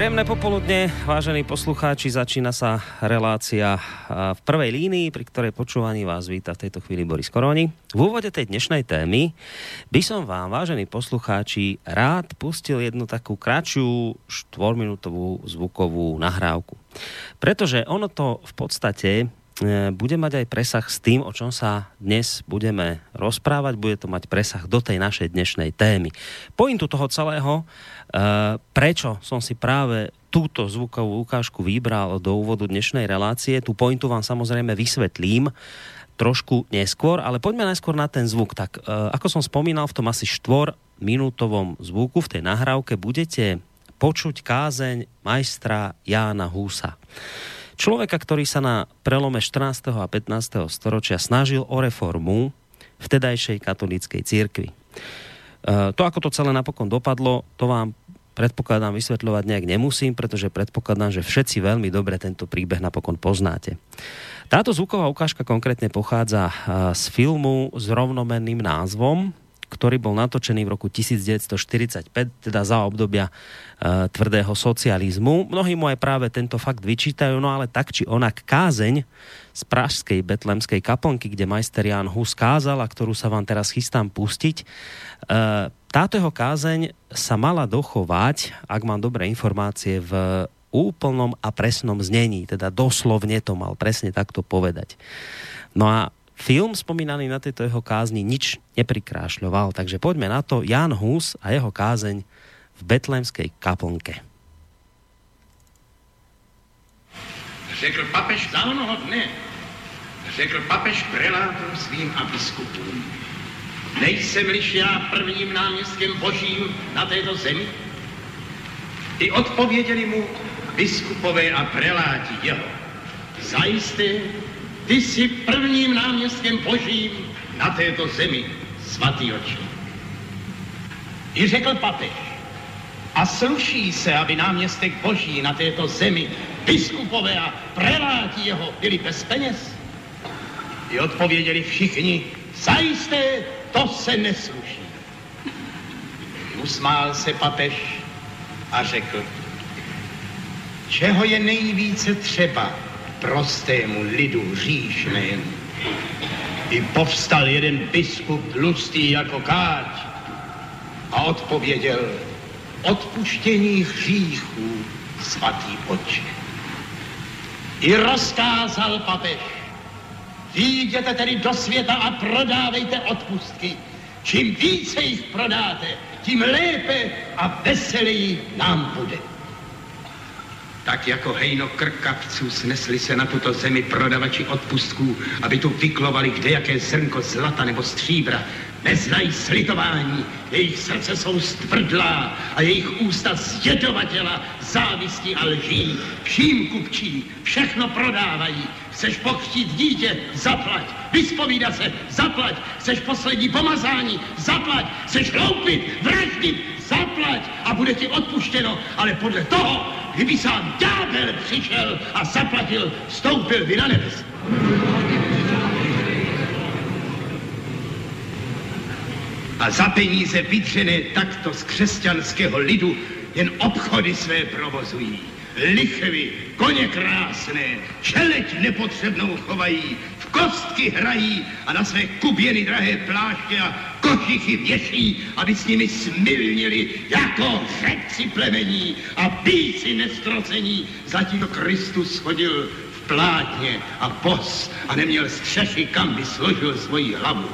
Príjemné popoludne, vážení poslucháči, začína sa relácia v prvej línii, pri ktorej počúvaní vás víta v tejto chvíli Boris Koroni. V úvode tej dnešnej témy by som vám, vážení poslucháči, rád pustil jednu takú kratšiu štvorminútovú zvukovú nahrávku. Pretože ono to v podstate bude mať aj presah s tým, o čom sa dnes budeme rozprávať. Bude to mať presah do tej našej dnešnej témy. Pointu toho celého Eh, prečo som si práve túto zvukovú ukážku vybral do úvodu dnešnej relácie? Tú pointu vám samozrejme vysvetlím trošku neskôr, ale poďme najskôr na ten zvuk. Tak uh, ako som spomínal, v tom asi štvor minútovom zvuku v tej nahrávke budete počuť kázeň majstra Jána Húsa. Človeka, ktorý sa na prelome 14. a 15. storočia snažil o reformu vtedajšej katolíckej církvy. Eh, to, ako to celé napokon dopadlo, to vám predpokladám vysvetľovať nejak nemusím, pretože predpokladám, že všetci veľmi dobre tento príbeh napokon poznáte. Táto zvuková ukážka konkrétne pochádza eh, z filmu s rovnomenným názvom, ktorý bol natočený v roku 1945, teda za obdobia e, tvrdého socializmu. Mnohí mu aj práve tento fakt vyčítajú, no ale tak či onak kázeň z pražskej betlemskej kaplnky, kde majster Jan Hus kázal a ktorú sa vám teraz chystám pustiť, e, táto jeho kázeň sa mala dochovať, ak mám dobré informácie, v úplnom a presnom znení, teda doslovne to mal presne takto povedať. No a Film spomínaný na tejto jeho kázni nič neprikrášľoval, takže poďme na to. Jan Hus a jeho kázeň v betlémskej kaplnke. Řekl papež za onoho dne, řekl papež prelátom svým a biskupům, nejsem-liž já prvním náměstkem božím na této zemi? I odpověděli mu biskupové a preláti jeho, zajisté ty jsi prvním náměstkem božím na této zemi, svatý oči. I řekl papež, a sluší se, aby náměstek boží na této zemi, biskupové a preláti jeho byli bez peněz? I odpověděli všichni, zajisté, to se nesluší. Usmál se papež a řekl, čeho je nejvíce třeba, prostému lidu říšnému. I povstal jeden biskup tlustý jako káť a odpověděl, odpuštění hříchů, svatý oče. I rozkázal papež, výjděte tedy do světa a prodávejte odpustky. Čím více jich prodáte, tím lépe a veseleji nám bude tak jako hejno krkavců snesli se na tuto zemi prodavači odpustků, aby tu vyklovali kdejaké zrnko zlata nebo stříbra. Neznají slitování, jejich srdce jsou stvrdlá a jejich ústa zjedovatěla závistí a lží. Vším kupčí, všechno prodávají. Chceš pokřtít dítě? Zaplať. Vyspovídat se? Zaplať. Chceš poslední pomazání? Zaplať. Chceš loupit, vraždit? Zaplať a bude ti odpuštěno, ale podle toho, kdyby sám ďábel přišel a zaplatil, vstoupil by na nebes. A za peníze vydřené takto z křesťanského lidu jen obchody své provozují. Lichvy, koně krásné, čeleť nepotřebnou chovají, v kostky hrají a na své kuběny drahé pláště a košichy věší, aby s nimi smilnili jako řeci plemení a píci nestrocení. Zatím Kristus chodil v plátně a pos a neměl střechy, kam by složil svoji hlavu.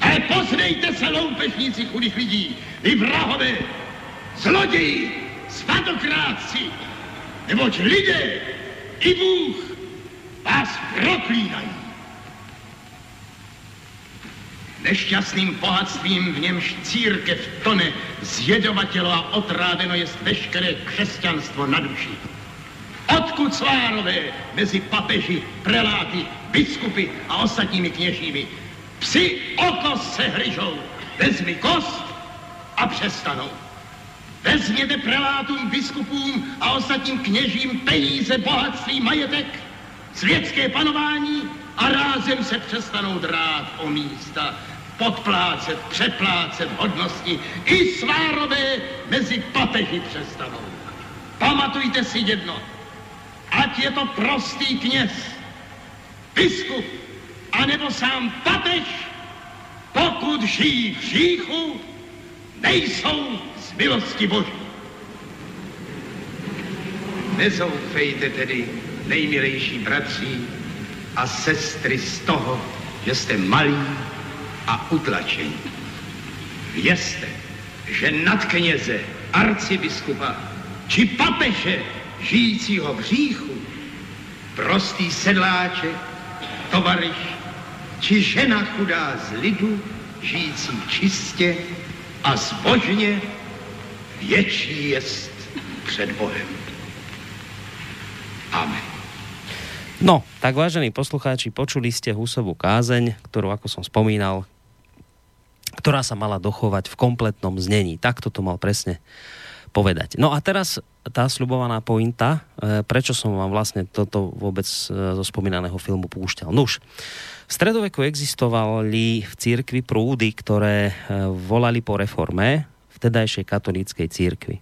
Ale poznejte se, loupežníci chudých lidí, vy vrahové, zloději, svatokrátci, neboť lidé i Bůh vás proklínají. Nešťastným bohatstvím, v němž církev tone, zjedovatělo a otráveno je veškeré křesťanstvo na duši. Odkud svárové mezi papeži, preláty, biskupy a ostatními kněžími. Psi oko se hryžou, vezmi kost a přestanou. Vezměte prelátům, biskupům a ostatním kněžím peníze, bohatství, majetek, světské panování a rázem se přestanou drát o místa, podplácet, přeplácet hodnosti i svárové mezi papeži přestanou. Pamatujte si jedno, ať je to prostý kněz, biskup, anebo sám papež, pokud žijí v říchu, nejsou z milosti Boží. Nezoufejte tedy, nejmilejší bratři a sestry, z toho, že jste malí a utlačení. Vězte, že nad kněze, arcibiskupa či papeže žijícího v hříchu, prostý sedláček, tovariš či žena chudá z lidu, žijící čistě a zbožně, větší jest před Bohem. Amen. No, tak vážení poslucháči, počuli ste Husovú kázeň, ktorú, ako som spomínal, ktorá sa mala dochovať v kompletnom znení. Takto to mal presne povedať. No a teraz tá sľubovaná pointa, e, prečo som vám vlastne toto vôbec e, zo spomínaného filmu púšťal. Nuž, v stredoveku existovali v církvi prúdy, ktoré e, volali po reforme vtedajšej katolíckej církvi.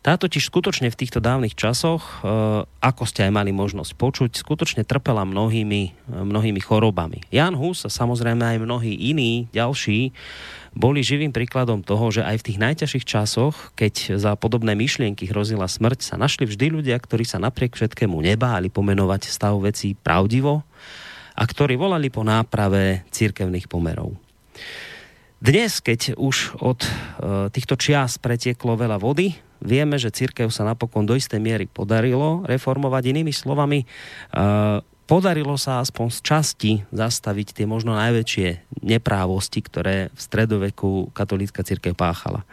Tá totiž skutočne v týchto dávnych časoch, e, ako ste aj mali možnosť počuť, skutočne trpela mnohými, e, mnohými chorobami. Jan Hus a samozrejme aj mnohí iní, ďalší, boli živým príkladom toho, že aj v tých najťažších časoch, keď za podobné myšlienky hrozila smrť, sa našli vždy ľudia, ktorí sa napriek všetkému nebáli pomenovať stav vecí pravdivo a ktorí volali po náprave církevných pomerov. Dnes, keď už od e, týchto čias pretieklo veľa vody, Vieme, že církev sa napokon do istej miery podarilo reformovať. Inými slovami, e, podarilo sa aspoň z časti zastaviť tie možno najväčšie neprávosti, ktoré v stredoveku katolícka církev páchala.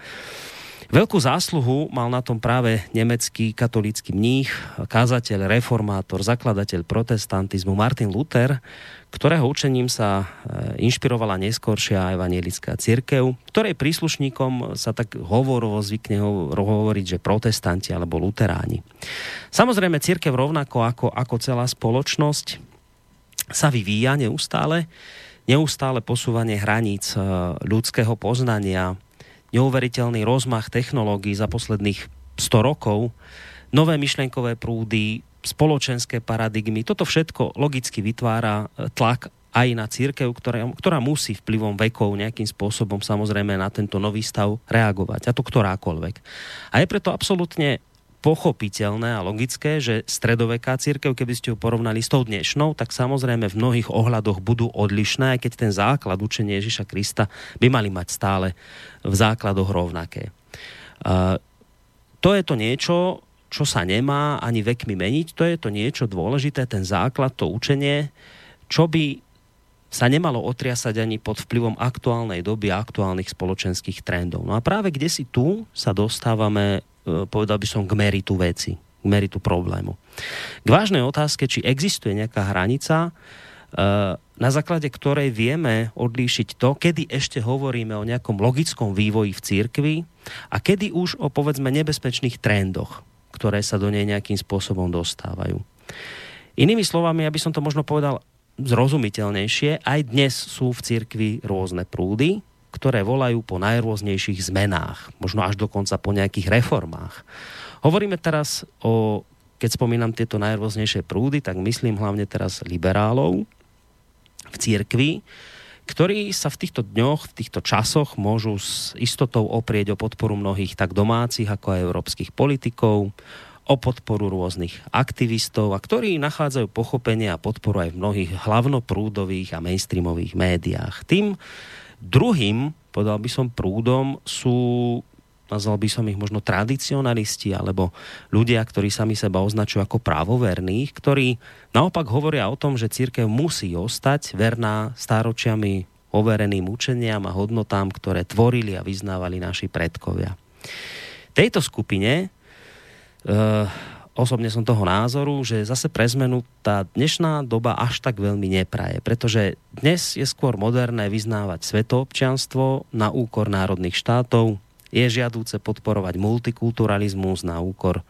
Veľkú zásluhu mal na tom práve nemecký katolícky mních, kázateľ, reformátor, zakladateľ protestantizmu Martin Luther, ktorého učením sa e, inšpirovala neskôršia evanielická církev, ktorej príslušníkom sa tak hovorovo zvykne hovoriť, že protestanti alebo luteráni. Samozrejme, církev rovnako ako, ako celá spoločnosť sa vyvíja neustále, neustále posúvanie hraníc e, ľudského poznania, neuveriteľný rozmach technológií za posledných 100 rokov, nové myšlenkové prúdy, spoločenské paradigmy. Toto všetko logicky vytvára e, tlak aj na církev, ktorá, ktorá musí vplyvom vekov nejakým spôsobom samozrejme na tento nový stav reagovať. A to ktorákoľvek. A je preto absolútne pochopiteľné a logické, že stredoveká církev, keby ste ju porovnali s tou dnešnou, tak samozrejme v mnohých ohľadoch budú odlišné, aj keď ten základ učenia Ježiša Krista by mali mať stále v základoch rovnaké. Uh, to je to niečo, čo sa nemá ani vekmi meniť. To je to niečo dôležité, ten základ, to učenie, čo by sa nemalo otriasať ani pod vplyvom aktuálnej doby a aktuálnych spoločenských trendov. No a práve kde si tu sa dostávame, e, povedal by som, k meritu veci, k meritu problému. K vážnej otázke, či existuje nejaká hranica, e, na základe ktorej vieme odlíšiť to, kedy ešte hovoríme o nejakom logickom vývoji v cirkvi a kedy už o povedzme nebezpečných trendoch ktoré sa do nej nejakým spôsobom dostávajú. Inými slovami, aby som to možno povedal zrozumiteľnejšie, aj dnes sú v cirkvi rôzne prúdy, ktoré volajú po najrôznejších zmenách, možno až dokonca po nejakých reformách. Hovoríme teraz o, keď spomínam tieto najrôznejšie prúdy, tak myslím hlavne teraz liberálov v cirkvi, ktorí sa v týchto dňoch, v týchto časoch môžu s istotou oprieť o podporu mnohých tak domácich, ako aj európskych politikov, o podporu rôznych aktivistov a ktorí nachádzajú pochopenie a podporu aj v mnohých hlavnoprúdových a mainstreamových médiách. Tým druhým, povedal by som, prúdom sú nazval by som ich možno tradicionalisti alebo ľudia, ktorí sami seba označujú ako právoverných, ktorí naopak hovoria o tom, že církev musí ostať verná stáročiami overeným učeniam a hodnotám, ktoré tvorili a vyznávali naši predkovia. Tejto skupine osobne som toho názoru, že zase pre zmenu tá dnešná doba až tak veľmi nepraje, pretože dnes je skôr moderné vyznávať svetoobčianstvo na úkor národných štátov, Je žiadúce podporovať multikulturalizmus na úkor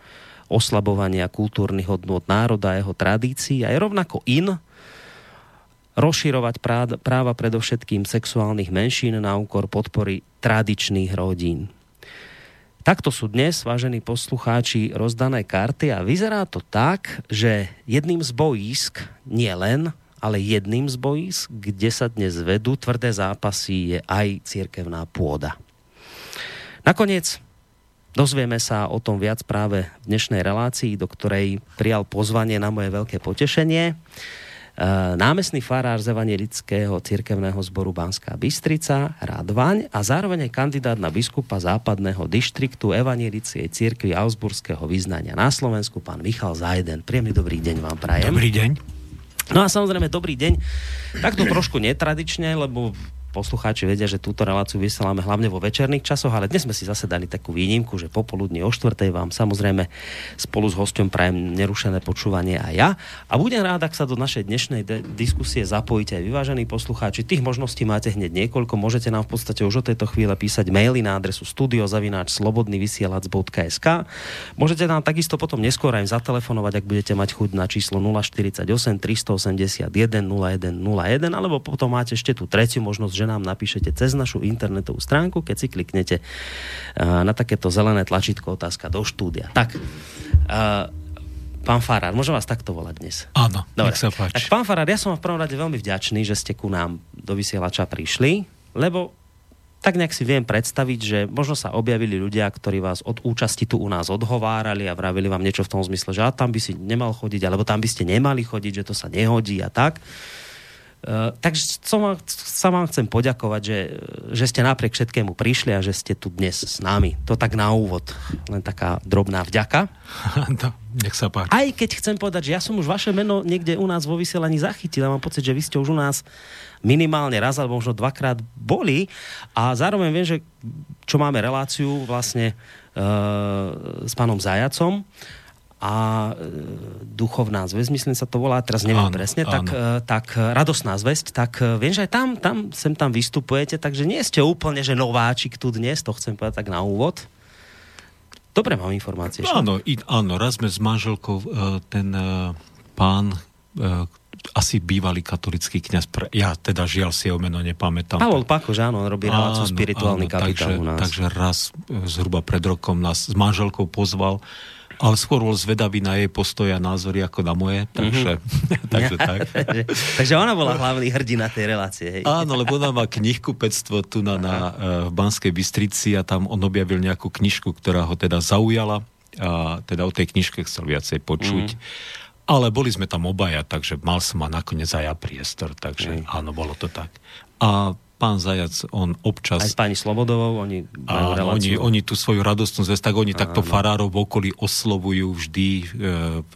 oslabovania kultúrnych hodnôt národa a jeho tradícií a je rovnako in rozširovať práva predovšetkým sexuálnych menšín na úkor podpory tradičných rodín. Takto sú dnes, vážení poslucháči, rozdané karty a vyzerá to tak, že jedným z boísk, nie len, ale jedným z boísk, kde sa dnes vedú tvrdé zápasy, je aj církevná pôda. Nakoniec dozvieme sa o tom viac práve v dnešnej relácii, do ktorej prijal pozvanie na moje veľké potešenie námestný farár z Evangelického cirkevného zboru Banská Bystrica, Radvaň a zároveň aj kandidát na biskupa západného dištriktu Evangelickej cirkvi Augsburského vyznania na Slovensku, pán Michal Zajden. Príjemný dobrý deň vám prajem. Dobrý deň. No a samozrejme dobrý deň. Takto trošku netradične, lebo poslucháči vedia, že túto reláciu vysielame hlavne vo večerných časoch, ale dnes sme si zase dali takú výnimku, že popoludní o štvrtej vám samozrejme spolu s hostom prajem nerušené počúvanie aj ja. A budem rád, ak sa do našej dnešnej de- diskusie zapojíte aj vyvážení poslucháči. Tých možností máte hneď niekoľko. Môžete nám v podstate už od tejto chvíle písať maily na adresu studiozavináčslobodnyvysielac.sk Môžete nám takisto potom neskôr aj zatelefonovať, ak budete mať chuť na číslo 048 381 0101 alebo potom máte ešte tú tretiu možnosť, že nám napíšete cez našu internetovú stránku, keď si kliknete eh, na takéto zelené tlačítko otázka do štúdia. Tak, uh, Pán Farár, môžem vás takto volať dnes? Áno, Dobre. nech sa páči. Tak, pán Farár, ja som vám v prvom rade veľmi vďačný, že ste ku nám do vysielača prišli, lebo tak nejak si viem predstaviť, že možno sa objavili ľudia, ktorí vás od účasti tu u nás odhovárali a vravili vám niečo v tom zmysle, že a tam by si nemal chodiť, alebo tam by ste nemali chodiť, že to sa nehodí a tak. Uh, takže som vám, sa vám chcem poďakovať, že, že ste napriek všetkému prišli a že ste tu dnes s nami. To tak na úvod, len taká drobná vďaka. No, nech sa páči. Aj keď chcem povedať, že ja som už vaše meno niekde u nás vo vysielaní zachytil a mám pocit, že vy ste už u nás minimálne raz alebo možno dvakrát boli a zároveň viem, že čo máme reláciu vlastne uh, s pánom Zajacom, a e, duchovná zväzť, myslím sa to volá, teraz neviem áno, presne, áno. tak, e, tak radosná zväzť, tak e, viem, že aj tam, tam sem tam vystupujete, takže nie ste úplne, že nováčik tu dnes, to chcem povedať tak na úvod. Dobre mám informácie. No, áno, i, áno, raz sme s manželkou ten pán, asi bývalý katolický kňaz, ja teda žiaľ si jeho meno nepamätám. Pavol Pako, že áno, on robí reláciu spirituálny áno, kapitál takže, u nás. Takže raz zhruba pred rokom nás s manželkou pozval ale skôr bol zvedavý na jej postoje a názory ako na moje, takže, mm-hmm. takže tak. takže ona bola hlavný hrdina tej relácie. Hej. Áno, lebo ona má knihkupectvo tu na, na, eh, v Banskej Bystrici a tam on objavil nejakú knižku, ktorá ho teda zaujala a teda o tej knižke chcel viacej počuť. Mm. Ale boli sme tam obaja, takže mal som ma nakoniec aj ja priestor, takže mm. áno, bolo to tak. A pán Zajac, on občas... Aj s pani Slobodovou, oni áno, oni, oni tú svoju radostnú zväz, tak oni áno. takto farárov v okolí oslovujú vždy e,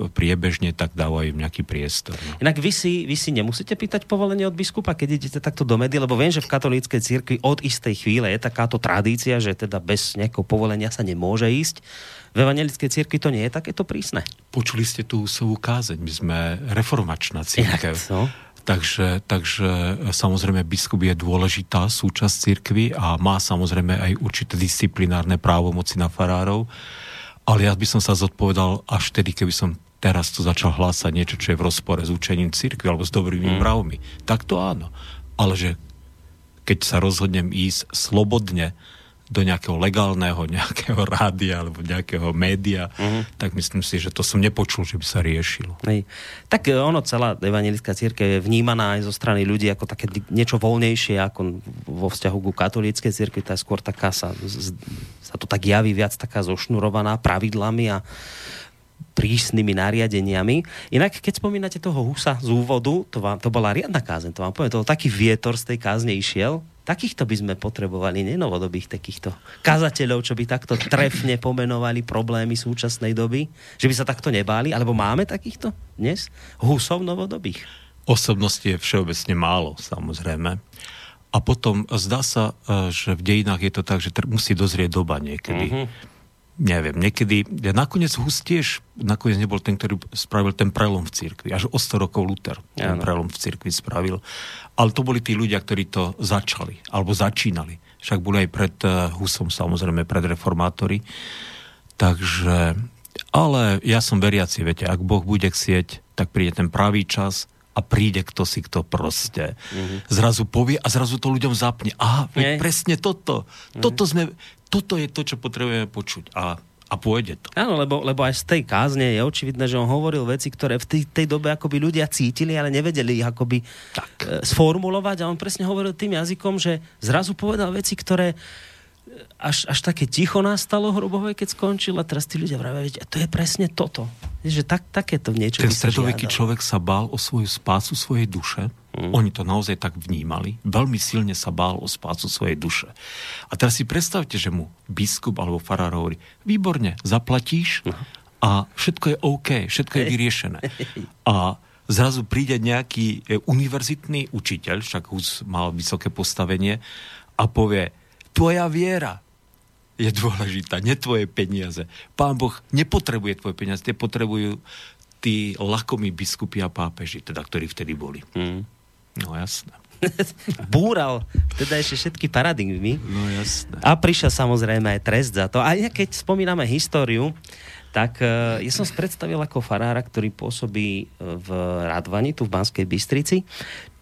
priebežne, tak dávajú im nejaký priestor. No. Inak vy si, vy si nemusíte pýtať povolenie od biskupa, keď idete takto do médií, lebo viem, že v katolíckej cirkvi od istej chvíle je takáto tradícia, že teda bez nejakého povolenia sa nemôže ísť. V evangelickej cirkvi to nie je takéto prísne. Počuli ste tú svoju kázeň, my sme reformačná církev. Takže, takže samozrejme biskup je dôležitá súčasť cirkvy a má samozrejme aj určité disciplinárne právomoci na farárov. Ale ja by som sa zodpovedal až vtedy, keby som teraz tu začal hlásať niečo, čo je v rozpore s učením cirkvi alebo s dobrými mm. právmi. Tak to áno. Ale že keď sa rozhodnem ísť slobodne do nejakého legálneho nejakého rádia alebo nejakého média, uh-huh. tak myslím si, že to som nepočul, že by sa riešilo. Hej. Tak e, ono, celá evangelická církev je vnímaná aj zo strany ľudí ako také niečo voľnejšie ako vo vzťahu ku katolíckej církvi, tá je skôr taká sa, sa to tak javí viac taká zošnurovaná pravidlami a prísnymi nariadeniami. Inak, keď spomínate toho Husa z úvodu, to, vám, to bola riadna kázeň, to vám poviem, to taký vietor z tej kázne išiel, Takýchto by sme potrebovali, nenovodobých takýchto kazateľov, čo by takto trefne pomenovali problémy súčasnej doby, že by sa takto nebáli, alebo máme takýchto dnes? Husov novodobých? Osobnosti je všeobecne málo, samozrejme. A potom zdá sa, e, že v dejinách je to tak, že musí dozrieť doba niekedy. Uh-huh. Neviem, niekedy, ja nakoniec Hus tiež nakoniec nebol ten, ktorý spravil ten prelom v cirkvi. Až o 100 rokov Luther ten prelom v cirkvi spravil ale to boli tí ľudia, ktorí to začali, alebo začínali. však boli aj pred uh, Husom, samozrejme, pred reformátori. Takže, ale ja som veriaci, viete, ak Boh bude chcieť, tak príde ten pravý čas a príde kto si kto proste. Mm-hmm. Zrazu povie a zrazu to ľuďom zapne. Aha, veď presne toto. Mm-hmm. Toto, sme, toto je to, čo potrebujeme počuť. A a pôjde to. Áno, lebo, lebo aj z tej kázne je očividné, že on hovoril veci, ktoré v tej, tej dobe akoby ľudia cítili, ale nevedeli ich akoby tak. E, sformulovať a on presne hovoril tým jazykom, že zrazu povedal veci, ktoré až, až také ticho nastalo hrubové, keď skončil a teraz tí ľudia vravia, to je presne toto. Že tak, takéto niečo Ten stredoveký človek sa bál o svoju spásu svojej duše. Mm. Oni to naozaj tak vnímali. Veľmi silne sa bál o spásu svojej duše. A teraz si predstavte, že mu biskup alebo farár hovorí, výborne, zaplatíš no. a všetko je OK, všetko je vyriešené. A zrazu príde nejaký e, univerzitný učiteľ, však Hus mal vysoké postavenie, a povie, Tvoja viera je dôležitá, nie tvoje peniaze. Pán Boh nepotrebuje tvoje peniaze, tie potrebujú tí lakomí biskupy a pápeži, teda, ktorí vtedy boli. Mm. No jasné. Búral teda ešte všetky paradigmy. No jasné. A prišiel samozrejme aj trest za to. A keď spomíname históriu, tak uh, ja som si predstavil ako farára, ktorý pôsobí v Radvani, tu v Banskej Bystrici.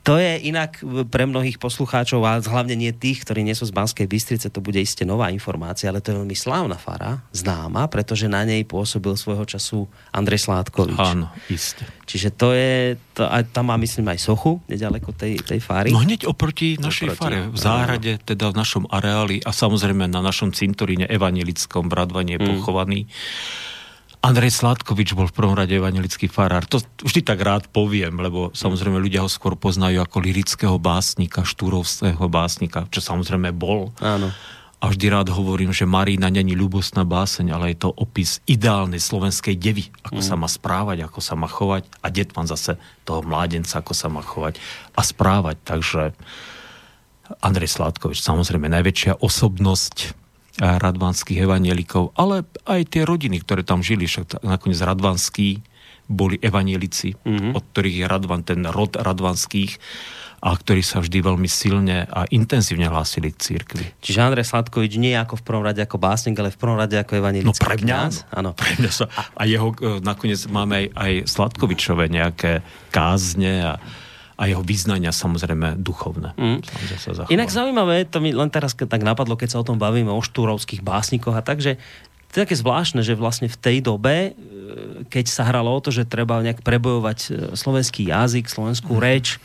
To je inak pre mnohých poslucháčov, a hlavne nie tých, ktorí nie sú z Banskej Bystrice, to bude iste nová informácia, ale to je veľmi slávna fara, známa, pretože na nej pôsobil svojho času Andrej Sládkovič. Áno, iste. Čiže to je, to, aj, tam má myslím aj sochu, nedaleko tej, tej fary. No hneď oproti našej oproti, fare, v záhrade, teda v našom areáli a samozrejme na našom cintoríne evanelickom bradvanie mm. pochovaný. Andrej Sládkovič bol v prvom rade evangelický farár. To vždy tak rád poviem, lebo samozrejme ľudia ho skôr poznajú ako lirického básnika, štúrovského básnika, čo samozrejme bol. Áno. A vždy rád hovorím, že Marína není ľubostná báseň, ale je to opis ideálnej slovenskej devy, ako mm. sa má správať, ako sa má chovať a detman zase toho mládenca, ako sa má chovať a správať. Takže Andrej Sládkovič, samozrejme najväčšia osobnosť radvanských evanielikov, ale aj tie rodiny, ktoré tam žili, však nakoniec radvanskí boli evanielici, mm-hmm. od ktorých je Radvan, ten rod radvanských, a ktorí sa vždy veľmi silne a intenzívne hlásili k církvi. Čiže Andrej Sladkovič nie ako v prvom rade ako básnik, ale v prvom rade ako evanielický No pre mňa, áno. Pre mňa sa, a jeho, e, nakoniec máme aj, aj Sladkovičové nejaké kázne a a jeho význania samozrejme duchovné. Mm. Samozrejme sa Inak zaujímavé, to mi len teraz tak napadlo, keď sa o tom bavíme, o štúrovských básnikoch a tak, že to je také zvláštne, že vlastne v tej dobe, e, keď sa hralo o to, že treba nejak prebojovať e, slovenský jazyk, slovenskú mm. reč,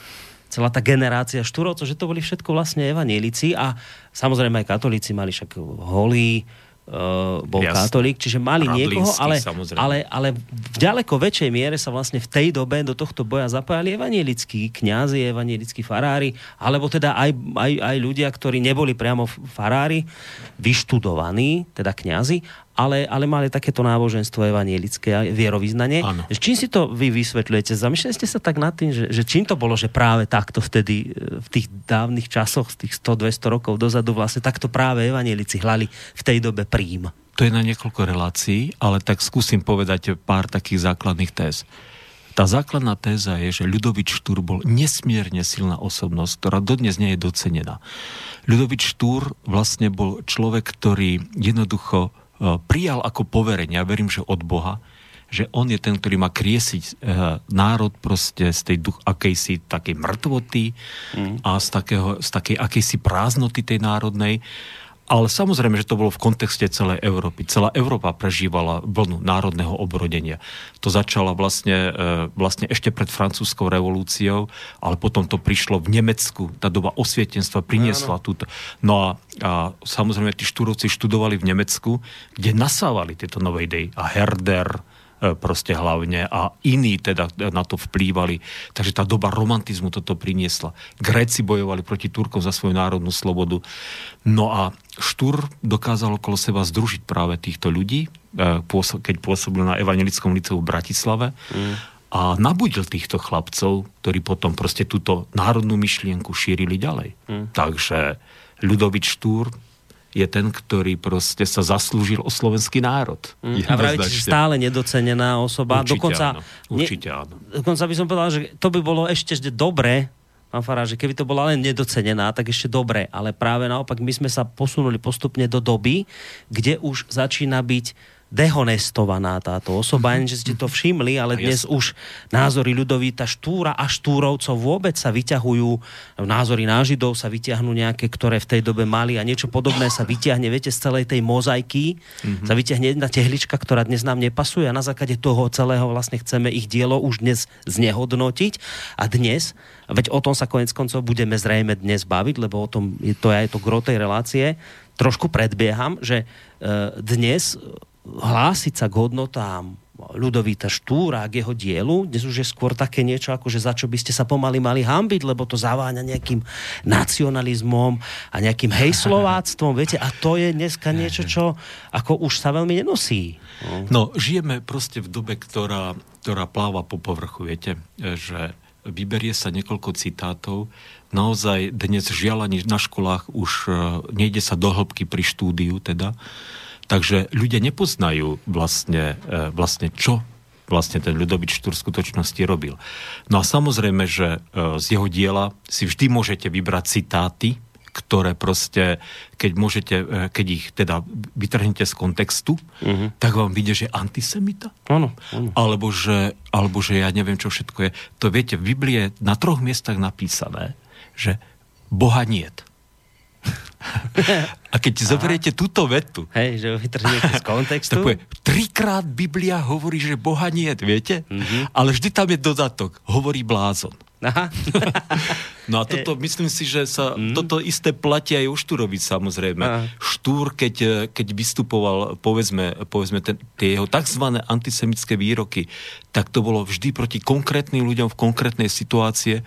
celá tá generácia štúrovcov, že to boli všetko vlastne evanielici a samozrejme aj katolíci mali však holí, uh, bol Jasne. katolík, čiže mali niekoho, ale, ale, ale v ďaleko väčšej miere sa vlastne v tej dobe do tohto boja zapájali evanielickí kňazi, evanielickí farári, alebo teda aj, aj, aj ľudia, ktorí neboli priamo farári, vyštudovaní, teda kňazi, ale, ale mali takéto náboženstvo evanielické vierovýznanie. Ano. Čím si to vy vysvetľujete? Zamýšľali ste sa tak nad tým, že, že čím to bolo, že práve takto vtedy e, v tých dávnych časoch, z tých 100-200 rokov dozadu vlastne takto práve evanielici hlali v tej dobe príjm? To je na niekoľko relácií, ale tak skúsim povedať pár takých základných téz. Tá základná téza je, že Ľudovič Štúr bol nesmierne silná osobnosť, ktorá dodnes nie je docenená. Ľudovič Štúr vlastne bol človek, ktorý jednoducho prijal ako poverenie, ja verím, že od Boha, že on je ten, ktorý má kriesiť e, národ proste z tej duch akejsi takej mŕtvoty mm. a z, takého, z takej akejsi prázdnoty tej národnej ale samozrejme, že to bolo v kontexte celej Európy. Celá Európa prežívala vlnu národného obrodenia. To začala vlastne, e, vlastne ešte pred francúzskou revolúciou, ale potom to prišlo v Nemecku. Tá doba osvietenstva priniesla túto. No a, a samozrejme, tí štúrovci študovali v Nemecku, kde nasávali tieto nové idei. A Herder, proste hlavne a iní teda na to vplývali. Takže tá doba romantizmu toto priniesla. Gréci bojovali proti Turkom za svoju národnú slobodu. No a Štúr dokázal okolo seba združiť práve týchto ľudí, e, keď pôsobil na Evangelickom liceu v Bratislave. Mm. A nabudil týchto chlapcov, ktorí potom proste túto národnú myšlienku šírili ďalej. Mm. Takže Ľudovič Štúr je ten, ktorý proste sa zaslúžil o slovenský národ. Mm. A vravíte, že stále nedocenená osoba. Určite dokonca, áno. Určite áno. Dokonca by som povedal, že to by bolo ešte dobré, pán Fará, že keby to bola len nedocenená, tak ešte dobre, ale práve naopak my sme sa posunuli postupne do doby, kde už začína byť dehonestovaná táto osoba, mm-hmm. že ste to všimli, ale dnes už názory ľudovíta Štúra a Štúrovcov vôbec sa vyťahujú, názory na Židov sa vyťahnú nejaké, ktoré v tej dobe mali a niečo podobné sa vyťahne, viete, z celej tej mozaiky mm-hmm. sa vyťahne jedna tehlička, ktorá dnes nám nepasuje a na základe toho celého vlastne chceme ich dielo už dnes znehodnotiť a dnes, veď o tom sa konec koncov budeme zrejme dnes baviť, lebo o tom je to aj to gro tej relácie, trošku predbieham, že e, dnes hlásiť sa k hodnotám Ľudovíta Štúra k jeho dielu. Dnes už je skôr také niečo, ako že za čo by ste sa pomaly mali hambiť, lebo to zaváňa nejakým nacionalizmom a nejakým hejslováctvom, viete, a to je dneska niečo, čo ako už sa veľmi nenosí. No, žijeme proste v dobe, ktorá, ktorá pláva po povrchu, viete, že vyberie sa niekoľko citátov, naozaj dnes žiaľ ani na školách už e, nejde sa do hĺbky pri štúdiu teda, Takže ľudia nepoznajú vlastne, e, vlastne čo vlastne ten Ľudovič Štúr v skutočnosti robil. No a samozrejme, že e, z jeho diela si vždy môžete vybrať citáty, ktoré proste, keď môžete, e, keď ich teda vytrhnete z kontextu, uh-huh. tak vám vidie, že je antisemita. Ano, ano. Alebo, že, alebo že ja neviem, čo všetko je. To viete, v Biblii je na troch miestach napísané, že Boha niet. A keď Aha. zoberiete túto vetu... Hej, že ho vytrhnete z kontextu. Povie, trikrát Biblia hovorí, že Boha nie, viete? Mm-hmm. Ale vždy tam je dodatok. Hovorí blázon. Aha. no a toto, myslím si, že sa mm. toto isté platí aj o Štúrovi samozrejme. Aha. Štúr, keď, keď vystupoval, povedzme, povedzme ten, tie jeho tzv. antisemické výroky, tak to bolo vždy proti konkrétnym ľuďom v konkrétnej situácie,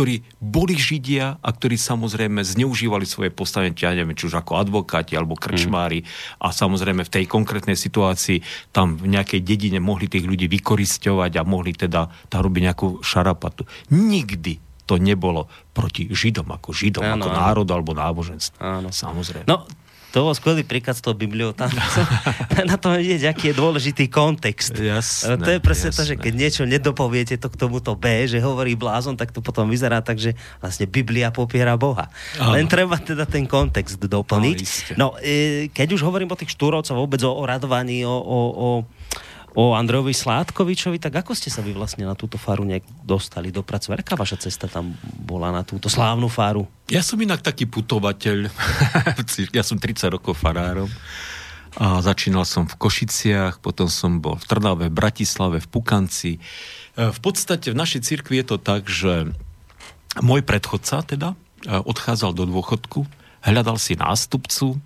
ktorí boli Židia a ktorí samozrejme zneužívali svoje postavenie, ja neviem, či už ako advokáti alebo krčmári mm. a samozrejme v tej konkrétnej situácii tam v nejakej dedine mohli tých ľudí vykoristovať a mohli teda tam robiť nejakú šarapatu. Nikdy to nebolo proti Židom ako Židom, ano, ako ano. národu alebo náboženstvu. Samozrejme. No, to bol skvelý príklad s tou Bibliou. Tam, na tom vidieť, aký je dôležitý kontext. Jasné, to je presne jasné. to, že keď niečo nedopoviete to k tomuto B, že hovorí blázon, tak to potom vyzerá tak, že vlastne Biblia popiera Boha. Ano. Len treba teda ten kontext doplniť. No, no e, keď už hovorím o tých štúrovcov, vôbec o, o radovaní, o, o, o o Andrejovi Sládkovičovi, tak ako ste sa vy vlastne na túto faru nejak dostali, dopracovať? Aká vaša cesta tam bola na túto slávnu faru? Ja som inak taký putovateľ. ja som 30 rokov farárom. A začínal som v Košiciach, potom som bol v Trnave, v Bratislave, v Pukanci. E, v podstate v našej cirkvi je to tak, že môj predchodca teda e, odchádzal do dôchodku, hľadal si nástupcu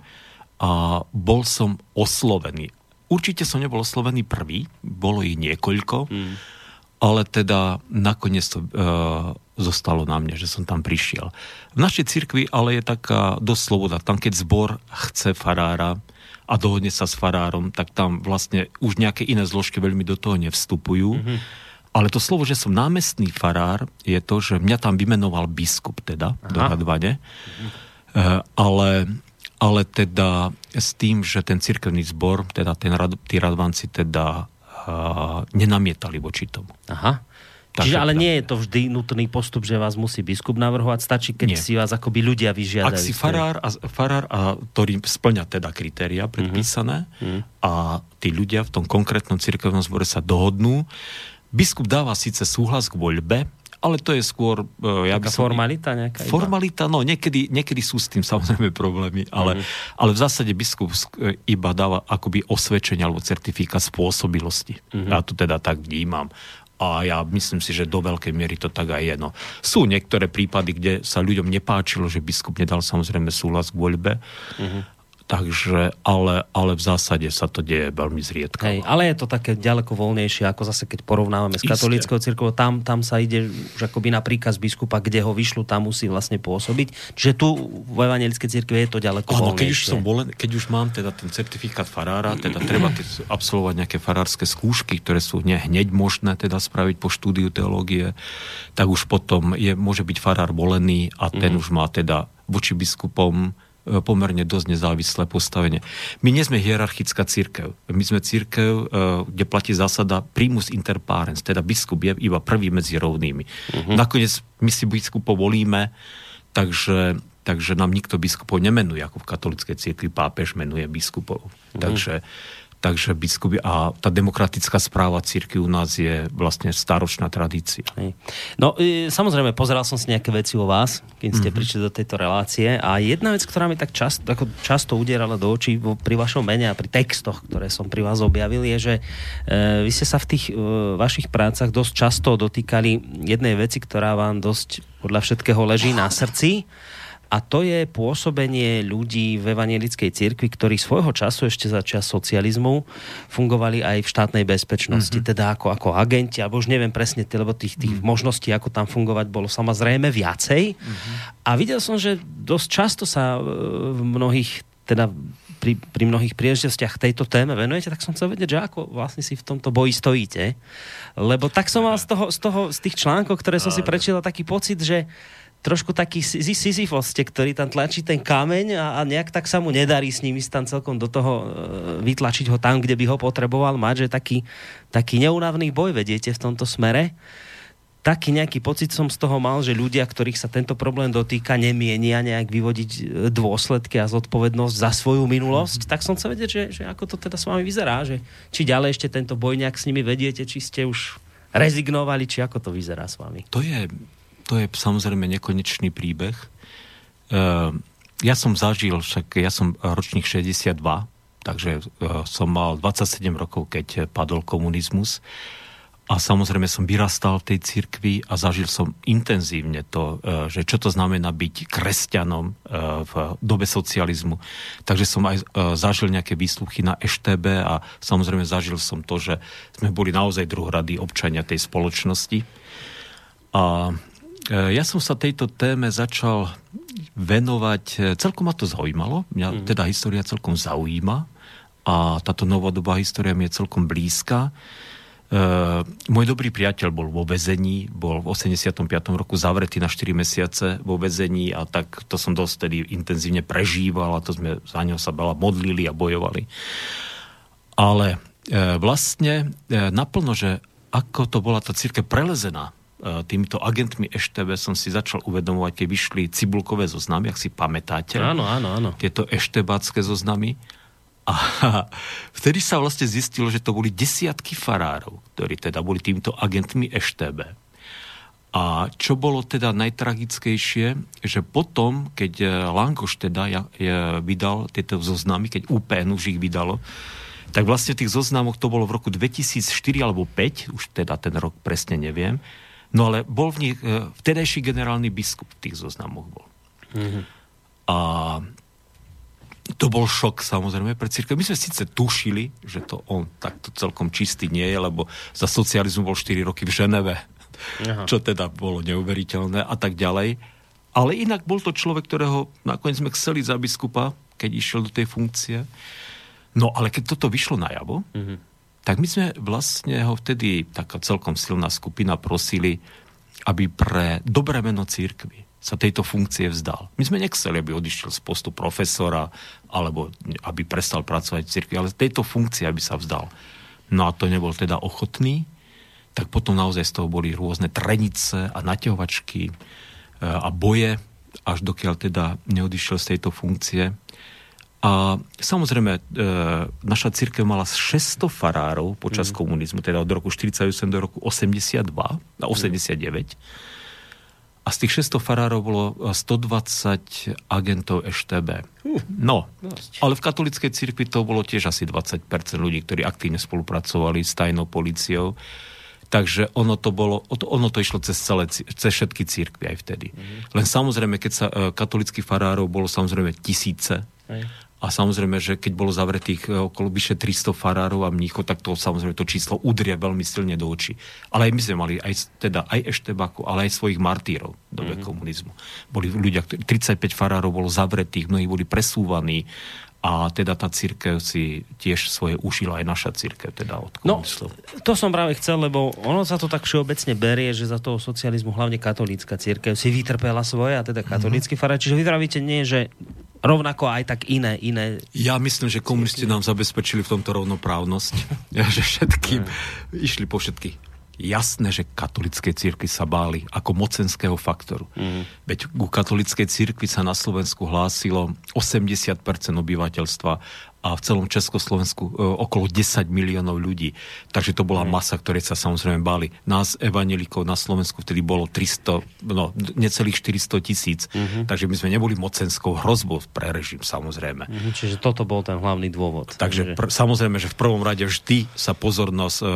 a bol som oslovený Určite som nebol oslovený prvý, bolo ich niekoľko, mm. ale teda nakoniec to uh, zostalo na mne, že som tam prišiel. V našej cirkvi ale je taká dosť sloboda. Tam keď zbor chce farára a dohodne sa s farárom, tak tam vlastne už nejaké iné zložky veľmi do toho nevstupujú. Mm-hmm. Ale to slovo, že som námestný farár, je to, že mňa tam vymenoval biskup teda, Aha. do Radvane. Mm-hmm. Uh, ale ale teda s tým, že ten cirkevný zbor, teda ten, tí radvanci teda uh, nenamietali voči tomu. Aha. Takže Čiže ale teda, nie je to vždy nutný postup, že vás musí biskup navrhovať, stačí, keď nie. si vás akoby ľudia vyžiadajú. Ak si farár, a, farár a, ktorý splňa teda kritéria predpísané mm-hmm. a tí ľudia v tom konkrétnom cirkevnom zbore sa dohodnú, biskup dáva síce súhlas k voľbe, ale to je skôr... Uh, ja by som, formalita nejaká? Formalita, no niekedy, niekedy sú s tým samozrejme problémy, ale, mm. ale v zásade biskup e, iba dáva akoby osvedčenie alebo certifikát spôsobilosti. Mm-hmm. Ja to teda tak vnímam. A ja myslím si, že do veľkej miery to tak aj je. No. Sú niektoré prípady, kde sa ľuďom nepáčilo, že biskup nedal samozrejme súhlas k voľbe. Mm-hmm. Takže, ale, ale v zásade sa to deje veľmi zriedka. Hej, ale je to také ďaleko voľnejšie, ako zase keď porovnávame s katolíckou cirkvou, tam, tam sa ide už akoby na príkaz biskupa, kde ho vyšlu, tam musí vlastne pôsobiť. Čiže tu v evangelickej cirkvi je to ďaleko Áno, keď už, som volen, keď už mám teda ten certifikát farára, teda treba absolvovať nejaké farárske skúšky, ktoré sú ne, hneď možné teda spraviť po štúdiu teológie, tak už potom je, môže byť farár volený a ten mm-hmm. už má teda voči biskupom pomerne dosť nezávislé postavenie. My nie sme hierarchická církev. My sme církev, kde platí zásada primus inter parens, teda biskup je iba prvý medzi rovnými. Uh-huh. Nakoniec my si biskupov volíme, takže, takže nám nikto biskupov nemenuje, ako v katolickej církvi pápež menuje biskupov. Uh-huh. Takže Takže biskupy a tá demokratická správa círky u nás je vlastne staročná tradícia. No e, samozrejme, pozeral som si nejaké veci o vás, keď ste mm-hmm. prišli do tejto relácie a jedna vec, ktorá mi tak často, ako často udierala do očí pri vašom mene a pri textoch, ktoré som pri vás objavil, je, že e, vy ste sa v tých e, vašich prácach dosť často dotýkali jednej veci, ktorá vám dosť podľa všetkého leží na srdci a to je pôsobenie ľudí v evangelickej cirkvi, ktorí svojho času ešte za čas socializmu fungovali aj v štátnej bezpečnosti, mm-hmm. teda ako, ako agenti, alebo už neviem presne, lebo tých, tých mm-hmm. možností, ako tam fungovať, bolo samozrejme viacej. Mm-hmm. A videl som, že dosť často sa e, v mnohých teda pri, pri mnohých príležitostiach tejto téme venujete, tak som chcel vedieť, že ako vlastne si v tomto boji stojíte. Lebo tak som mal z, toho, z, toho, z tých článkov, ktoré som si prečítal, taký pocit, že trošku taký Sisyfos ste, ktorý tam tlačí ten kameň a, a nejak tak sa mu nedarí s ním ísť tam celkom do toho, e, vytlačiť ho tam, kde by ho potreboval mať, že taký, taký neunavný boj vediete v tomto smere. Taký nejaký pocit som z toho mal, že ľudia, ktorých sa tento problém dotýka, nemienia nejak vyvodiť e, dôsledky a zodpovednosť za svoju minulosť. Mm-hmm. Tak som chcel vedieť, že, že ako to teda s vami vyzerá, že či ďalej ešte tento boj nejak s nimi vediete, či ste už rezignovali, či ako to vyzerá s vami. To je to je samozrejme nekonečný príbeh. E, ja som zažil, však ja som ročník 62, takže e, som mal 27 rokov, keď padol komunizmus. A samozrejme som vyrastal v tej cirkvi a zažil som intenzívne to, e, že čo to znamená byť kresťanom v dobe socializmu. Takže som aj zažil nejaké výsluchy na EŠTB a samozrejme zažil som to, že sme boli naozaj druhradí občania tej spoločnosti. A E, ja som sa tejto téme začal venovať, e, celkom ma to zaujímalo, mňa mm. teda história celkom zaujíma a táto novodobá história mi je celkom blízka. E, môj dobrý priateľ bol vo väzení, bol v 85. roku zavretý na 4 mesiace vo väzení a tak to som dosť tedy intenzívne prežíval a to sme za neho sa veľa modlili a bojovali. Ale e, vlastne e, naplno, že ako to bola tá církev prelezená E, týmito agentmi EŠTB som si začal uvedomovať, keď vyšli cibulkové zoznamy, ak si pamätáte. Áno, áno, áno. Tieto eštebácké zoznamy. A vtedy sa vlastne zistilo, že to boli desiatky farárov, ktorí teda boli týmto agentmi EŠTB. A čo bolo teda najtragickejšie, že potom, keď e, Langoš teda vydal tieto zoznamy, keď UPN už ich vydalo, tak vlastne v tých zoznamoch to bolo v roku 2004 alebo 5, už teda ten rok presne neviem, No ale bol v nich, e, vtedajší generálny biskup v tých zoznamoch bol. Mm-hmm. A to bol šok samozrejme pre církev. My sme síce tušili, že to on takto celkom čistý nie je, lebo za socializmu bol 4 roky v Ženeve, Aha. čo teda bolo neuveriteľné a tak ďalej. Ale inak bol to človek, ktorého nakoniec sme chceli za biskupa, keď išiel do tej funkcie. No ale keď toto vyšlo najavo, mm-hmm tak my sme vlastne ho vtedy, taká celkom silná skupina, prosili, aby pre dobré meno církvy sa tejto funkcie vzdal. My sme nechceli, aby odišiel z postu profesora, alebo aby prestal pracovať v cirkvi, ale tejto funkcie, aby sa vzdal. No a to nebol teda ochotný, tak potom naozaj z toho boli rôzne trenice a naťahovačky e, a boje, až dokiaľ teda neodišiel z tejto funkcie. A samozrejme, e, naša církev mala 600 farárov počas mm. komunizmu, teda od roku 48 do roku 82 a 89. A z tých 600 farárov bolo 120 agentov EŠTB. No, ale v katolickej cirkvi to bolo tiež asi 20% ľudí, ktorí aktívne spolupracovali s tajnou policiou. Takže ono to bolo, ono to išlo cez, celé, cez všetky církvy aj vtedy. Mm. Len samozrejme, keď sa e, katolických farárov bolo samozrejme tisíce. A samozrejme, že keď bolo zavretých e, okolo vyše 300 farárov a mníchov, tak to samozrejme to číslo udrie veľmi silne do očí. Ale aj my sme mali aj, teda aj Eštebáku, ale aj svojich martírov v dobe mm-hmm. komunizmu. Boli ľudia, ktorí, 35 farárov bolo zavretých, mnohí boli presúvaní a teda tá církev si tiež svoje ušila aj naša církev teda od No, to som práve chcel, lebo ono sa to tak všeobecne berie, že za toho socializmu hlavne katolícka církev si vytrpela svoje a teda katolícky mm-hmm. farár. Čiže vy pravíte nie, že rovnako aj tak iné, iné... Ja myslím, že komunisti nám zabezpečili v tomto rovnoprávnosť. Že všetkým išli po všetkých. Jasné, že katolické církvy sa báli ako mocenského faktoru. Mm. Veď ku katolickej církvi sa na Slovensku hlásilo 80% obyvateľstva a v celom Československu e, okolo 10 miliónov ľudí. Takže to bola mm. masa, ktoré sa samozrejme báli. Nás, evanelikov na Slovensku, vtedy bolo 300, no, necelých 400 tisíc. Mm-hmm. Takže my sme neboli mocenskou hrozbou pre režim, samozrejme. Mm-hmm. Čiže toto bol ten hlavný dôvod. Takže pr- samozrejme, že v prvom rade vždy sa pozornosť e, e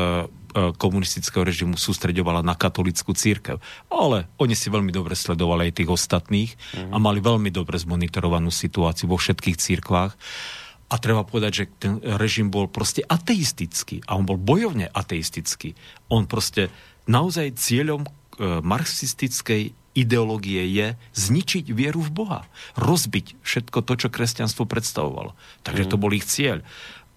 komunistického režimu sústreďovala na katolickú církev. Ale oni si veľmi dobre sledovali aj tých ostatných mm-hmm. a mali veľmi dobre zmonitorovanú situáciu vo všetkých církvách. A treba povedať, že ten režim bol proste ateistický a on bol bojovne ateistický. On proste naozaj cieľom e, marxistickej ideológie je zničiť vieru v Boha. Rozbiť všetko to, čo kresťanstvo predstavovalo. Takže to bol ich cieľ.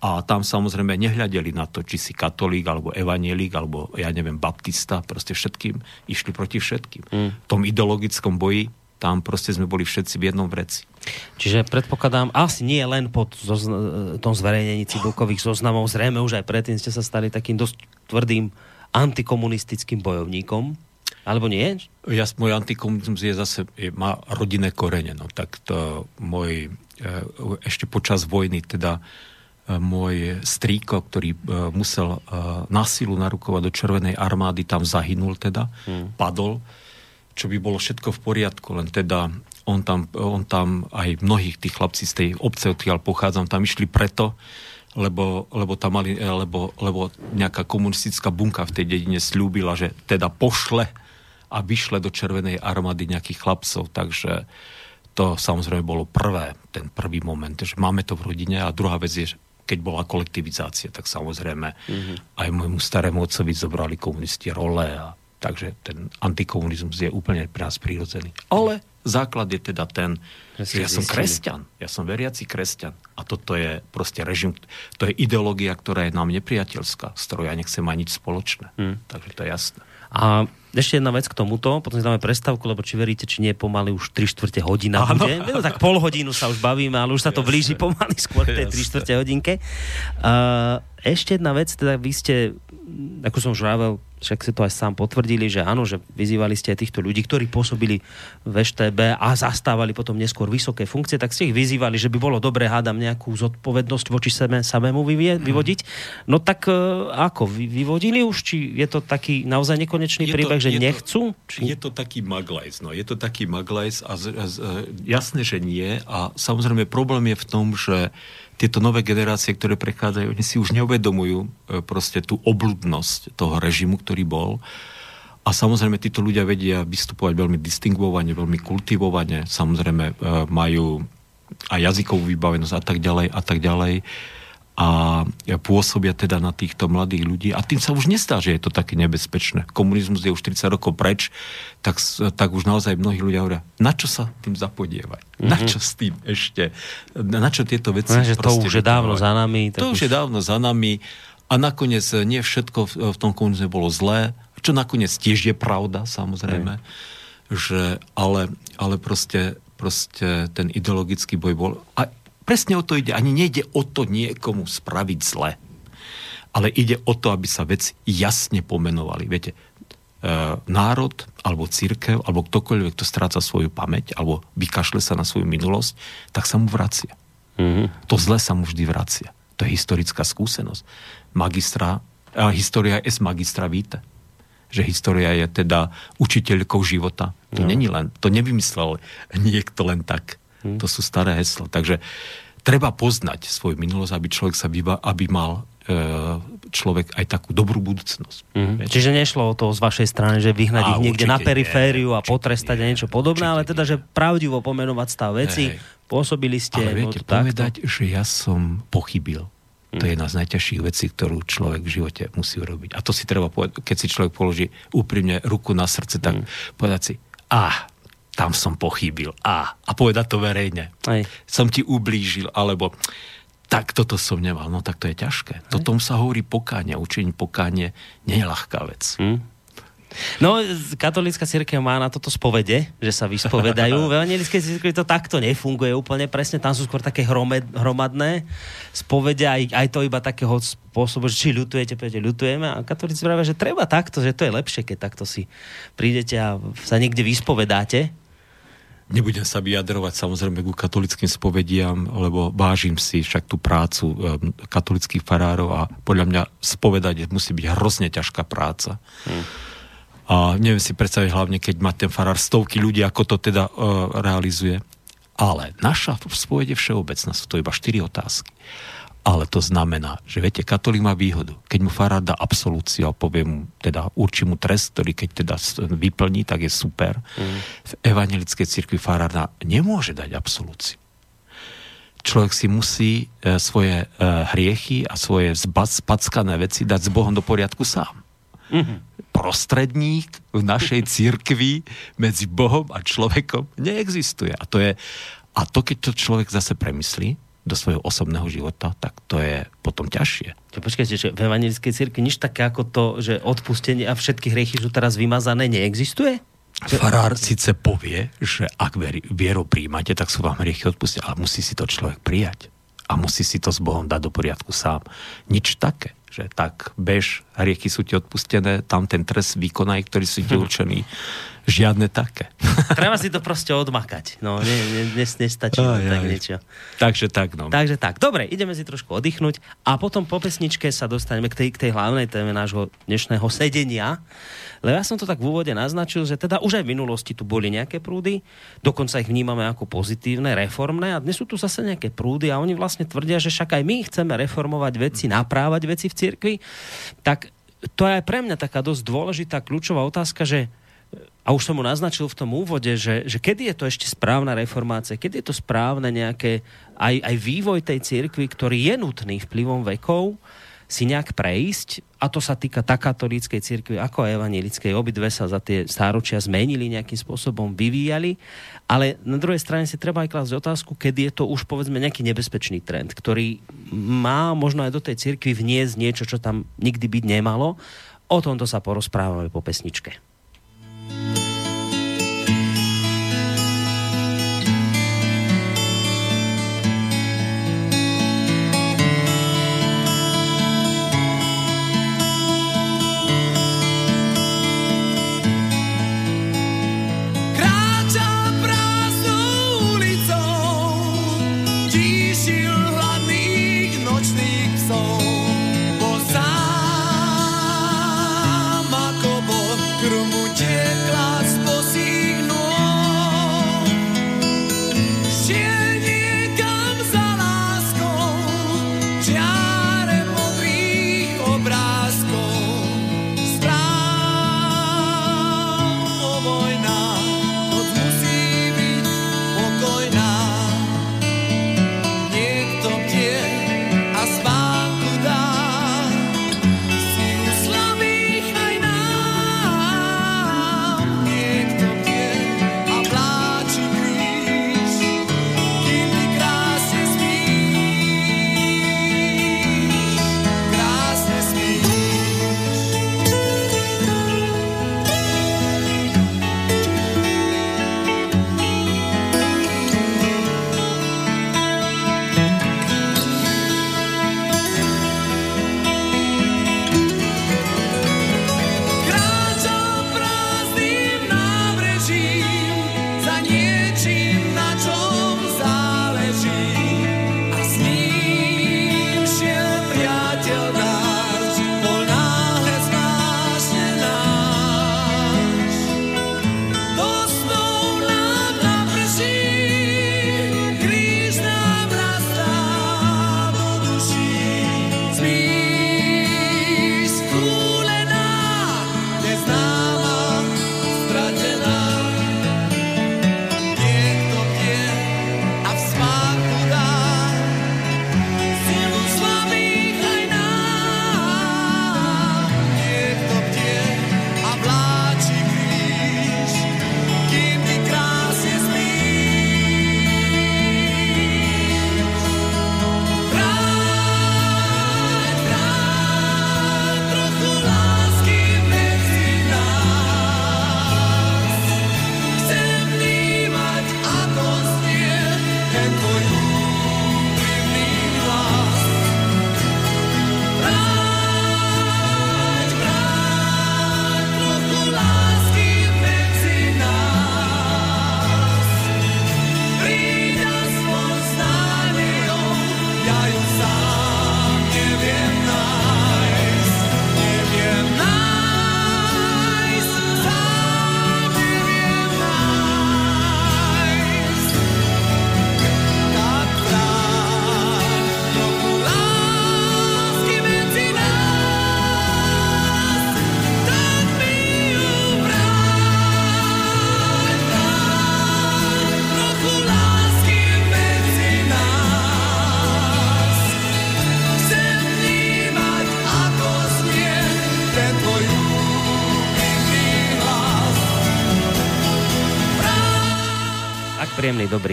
A tam samozrejme nehľadeli na to, či si katolík, alebo evanielik, alebo ja neviem, baptista, proste všetkým, išli proti všetkým. Mm. V tom ideologickom boji tam proste sme boli všetci v jednom vreci. Čiže predpokladám, asi nie len po tom zverejnení cibulkových zoznamov, zrejme už aj predtým ste sa stali takým dosť tvrdým antikomunistickým bojovníkom, alebo nie? Ja, môj antikomunizmus je zase, je, má rodinné korene. No, tak to môj, e, ešte počas vojny, teda e, môj strýko, ktorý e, musel na silu narukovať do Červenej armády, tam zahynul teda, hmm. padol čo by bolo všetko v poriadku, len teda on tam, on tam aj mnohých tých chlapci z tej obce, odkiaľ pochádzam, tam išli preto, lebo, lebo, tam mali, lebo, lebo nejaká komunistická bunka v tej dedine slúbila, že teda pošle a vyšle do Červenej armády nejakých chlapcov, takže to samozrejme bolo prvé, ten prvý moment, že máme to v rodine a druhá vec je, že keď bola kolektivizácia, tak samozrejme mm-hmm. aj môjmu starému otcovi zobrali komunisti role a Takže ten antikomunizmus je úplne pre nás prírodzený. Ale základ je teda ten, že ja som kresťan, ja som veriaci kresťan a toto je proste režim, to je ideológia, ktorá je nám nepriateľská, s ktorou ja nechcem mať nič spoločné. Hmm. Takže to je jasné. A ešte jedna vec k tomuto, potom si dáme prestávku, lebo či veríte, či nie, pomaly už 3 čtvrte hodina Áno. bude. No, tak pol hodinu sa už bavíme, ale už sa to blíži pomaly skôr tej 3 čtvrte hodinke. Uh, ešte jedna vec, teda vy ste, ako som už vravel, však ste to aj sám potvrdili, že áno, že vyzývali ste aj týchto ľudí, ktorí pôsobili v EŠTB a zastávali potom neskôr vysoké funkcie, tak ste ich vyzývali, že by bolo dobré, hádam, nejakú zodpovednosť voči sebe samému vyvie, mhm. vyvodiť. No tak uh, ako, vy, vyvodili už? Či je to taký naozaj nekonečný je príbeh, to, že nechcú? To, či... Je to taký maglajs, no. Je to taký maglajs a, a, a jasné, že nie. A samozrejme problém je v tom, že tieto nové generácie, ktoré prechádzajú, oni si už neuvedomujú e, proste tú obludnosť toho režimu, ktorý bol. A samozrejme, títo ľudia vedia vystupovať veľmi distinguovane, veľmi kultivovane, samozrejme e, majú aj jazykovú vybavenosť a tak ďalej a tak ďalej a pôsobia teda na týchto mladých ľudí a tým sa už nestá, že je to také nebezpečné. Komunizmus je už 30 rokov preč, tak, tak už naozaj mnohí ľudia hovoria, na čo sa tým zapodievať? Mm-hmm. Na čo s tým ešte? Na čo tieto veci? No, že to už je dávno za nami. To už je dávno za nami a nakoniec nie všetko v, v tom komunizme bolo zlé, čo nakoniec tiež je pravda, samozrejme, mm. že, ale, ale proste, proste ten ideologický boj bol... A Presne o to ide. Ani nejde o to niekomu spraviť zle. Ale ide o to, aby sa veci jasne pomenovali. Viete, e, národ, alebo církev, alebo ktokoľvek, kto stráca svoju pamäť, alebo vykašle sa na svoju minulosť, tak sa mu vracia. Mm-hmm. To zle sa mu vždy vracia. To je historická skúsenosť. Magistra, a história z magistra víte. Že história je teda učiteľkou života. To no. není len, to nevymyslel niekto len tak. Hmm. To sú staré hesla. Takže treba poznať svoju minulosť, aby človek sa vyba, aby mal e, človek aj takú dobrú budúcnosť. Mm-hmm. Čiže nešlo o to z vašej strany, že vyhnať a, ich niekde na perifériu nie, a potrestať nie, a niečo podobné, ale teda, že pravdivo pomenovať stav veci, hey. pôsobili ste... Ale viete, povedať, takto? že ja som pochybil. To je jedna z najťažších vecí, ktorú človek v živote musí urobiť. A to si treba povedať, keď si človek položí úprimne ruku na srdce, tak mm. povedať si, ah, tam som pochybil. A, a povedať to verejne. Aj. Som ti ublížil, alebo tak toto som nemal. No tak to je ťažké. Aj. Toto sa hovorí pokáne. Učení pokáne nie je ľahká vec. Hm? No, katolická církev má na toto spovede, že sa vyspovedajú. V evangelickej církvi to takto nefunguje úplne presne. Tam sú skôr také hromed, hromadné spovede, aj, aj to iba takého spôsobu, že či ľutujete, poviete, ľutujeme. A katolíci pravia, že treba takto, že to je lepšie, keď takto si prídete a sa niekde vyspovedáte. Nebudem sa vyjadrovať samozrejme ku katolickým spovediam, lebo vážim si však tú prácu katolických farárov a podľa mňa spovedať musí byť hrozne ťažká práca. Hmm. A neviem si predstaviť hlavne, keď má ten farár stovky ľudí, ako to teda uh, realizuje. Ale naša spovede všeobecná, sú to iba štyri otázky. Ale to znamená, že viete, katolík má výhodu. Keď mu farár dá absolúciu a povie mu, teda určí mu trest, ktorý keď teda vyplní, tak je super. Mm. V evangelickej cirkvi farár nemôže dať absolúciu. Človek si musí e, svoje e, hriechy a svoje spackané veci dať s Bohom do poriadku sám. Mm-hmm. Prostredník v našej cirkvi medzi Bohom a človekom neexistuje. A to je a to, keď to človek zase premyslí, do svojho osobného života, tak to je potom ťažšie. Počkajte, že v evangelickej cirkvi nič také ako to, že odpustenie a všetky hriechy sú teraz vymazané, neexistuje? Farár síce povie, že ak vierou príjmate, tak sú vám hriechy odpustené, ale musí si to človek prijať. A musí si to s Bohom dať do poriadku sám. Nič také že tak bež, hriechy sú ti odpustené, tam ten trest vykonaj, ktorý sú ti určený. Žiadne také. Treba si to proste odmakať. No, ne, ne, ne, nestačí aj, tak aj. niečo. Takže tak, no. Takže tak. Dobre, ideme si trošku oddychnúť a potom po pesničke sa dostaneme k tej, k tej hlavnej téme nášho dnešného sedenia. Lebo ja som to tak v úvode naznačil, že teda už aj v minulosti tu boli nejaké prúdy, dokonca ich vnímame ako pozitívne, reformné a dnes sú tu zase nejaké prúdy a oni vlastne tvrdia, že však aj my chceme reformovať veci, naprávať veci v cirkvi. Tak to je aj pre mňa taká dosť dôležitá kľúčová otázka, že a už som mu naznačil v tom úvode, že, že kedy je to ešte správna reformácia, kedy je to správne nejaké aj, aj vývoj tej cirkvi, ktorý je nutný vplyvom vekov, si nejak prejsť, a to sa týka tak katolíckej cirkvi ako aj evanilickej. Obidve sa za tie stáročia zmenili, nejakým spôsobom vyvíjali, ale na druhej strane si treba aj klásť otázku, kedy je to už povedzme nejaký nebezpečný trend, ktorý má možno aj do tej cirkvi vniesť niečo, čo tam nikdy byť nemalo. O tomto sa porozprávame po pesničke. Bye.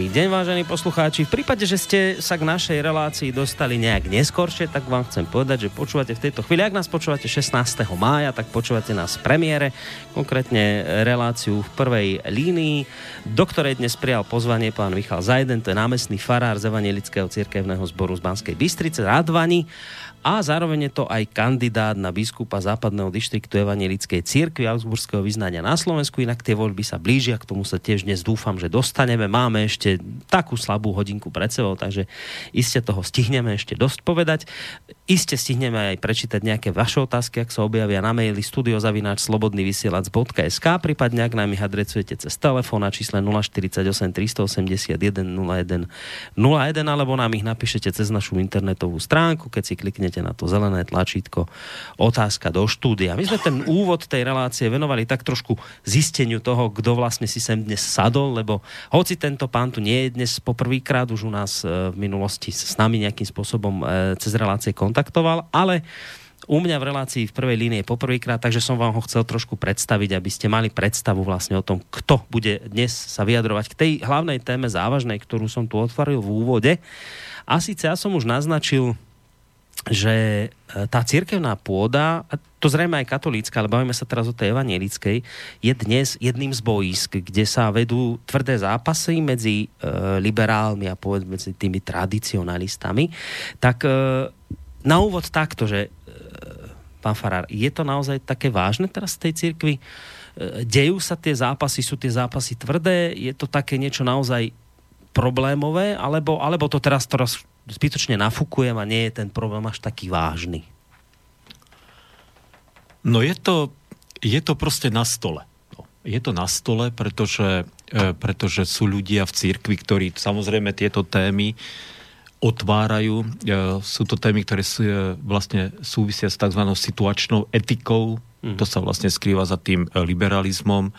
Dobrý deň, vážení poslucháči. V prípade, že ste sa k našej relácii dostali nejak neskôršie, tak vám chcem povedať, že počúvate v tejto chvíli, ak nás počúvate 16. mája, tak počúvate nás v premiére, konkrétne reláciu v prvej línii, do ktorej dnes prijal pozvanie pán Michal Zajden, to je námestný farár z Evangelického cirkevného zboru z Banskej Bystrice, Radvani a zároveň je to aj kandidát na biskupa západného dištriktu Evangelickej církvy Augsburského vyznania na Slovensku, inak tie voľby sa blížia, k tomu sa tiež dnes dúfam, že dostaneme. Máme ešte takú slabú hodinku pred sebou, takže iste toho stihneme ešte dosť povedať. Iste stihneme aj prečítať nejaké vaše otázky, ak sa objavia na maili studiozavináč slobodnyvysielac.sk, prípadne ak nám ich adresujete cez telefón na čísle 048 381 01 01 alebo nám ich napíšete cez našu internetovú stránku, keď si kliknete kliknete na to zelené tlačítko otázka do štúdia. My sme ten úvod tej relácie venovali tak trošku zisteniu toho, kto vlastne si sem dnes sadol, lebo hoci tento pán tu nie je dnes poprvýkrát, už u nás e, v minulosti s nami nejakým spôsobom e, cez relácie kontaktoval, ale u mňa v relácii v prvej línii poprvýkrát, takže som vám ho chcel trošku predstaviť, aby ste mali predstavu vlastne o tom, kto bude dnes sa vyjadrovať k tej hlavnej téme závažnej, ktorú som tu otvoril v úvode. A síce ja som už naznačil že e, tá cirkevná pôda, a to zrejme aj katolícka, ale bavíme sa teraz o tej evanielickej, je dnes jedným z boisk, kde sa vedú tvrdé zápasy medzi e, liberálmi a povedzme medzi tými tradicionalistami. Tak e, na úvod takto, že e, pán Farár, je to naozaj také vážne teraz v tej cirkvi? E, dejú sa tie zápasy, sú tie zápasy tvrdé? Je to také niečo naozaj problémové, alebo, alebo to teraz, teraz zbytočne nafúkujem a nie je ten problém až taký vážny? No je to, je to proste na stole. No, je to na stole, pretože, e, pretože sú ľudia v cirkvi, ktorí samozrejme tieto témy otvárajú. E, sú to témy, ktoré sú, e, vlastne súvisia s tzv. situačnou etikou. Mm. To sa vlastne skrýva za tým liberalizmom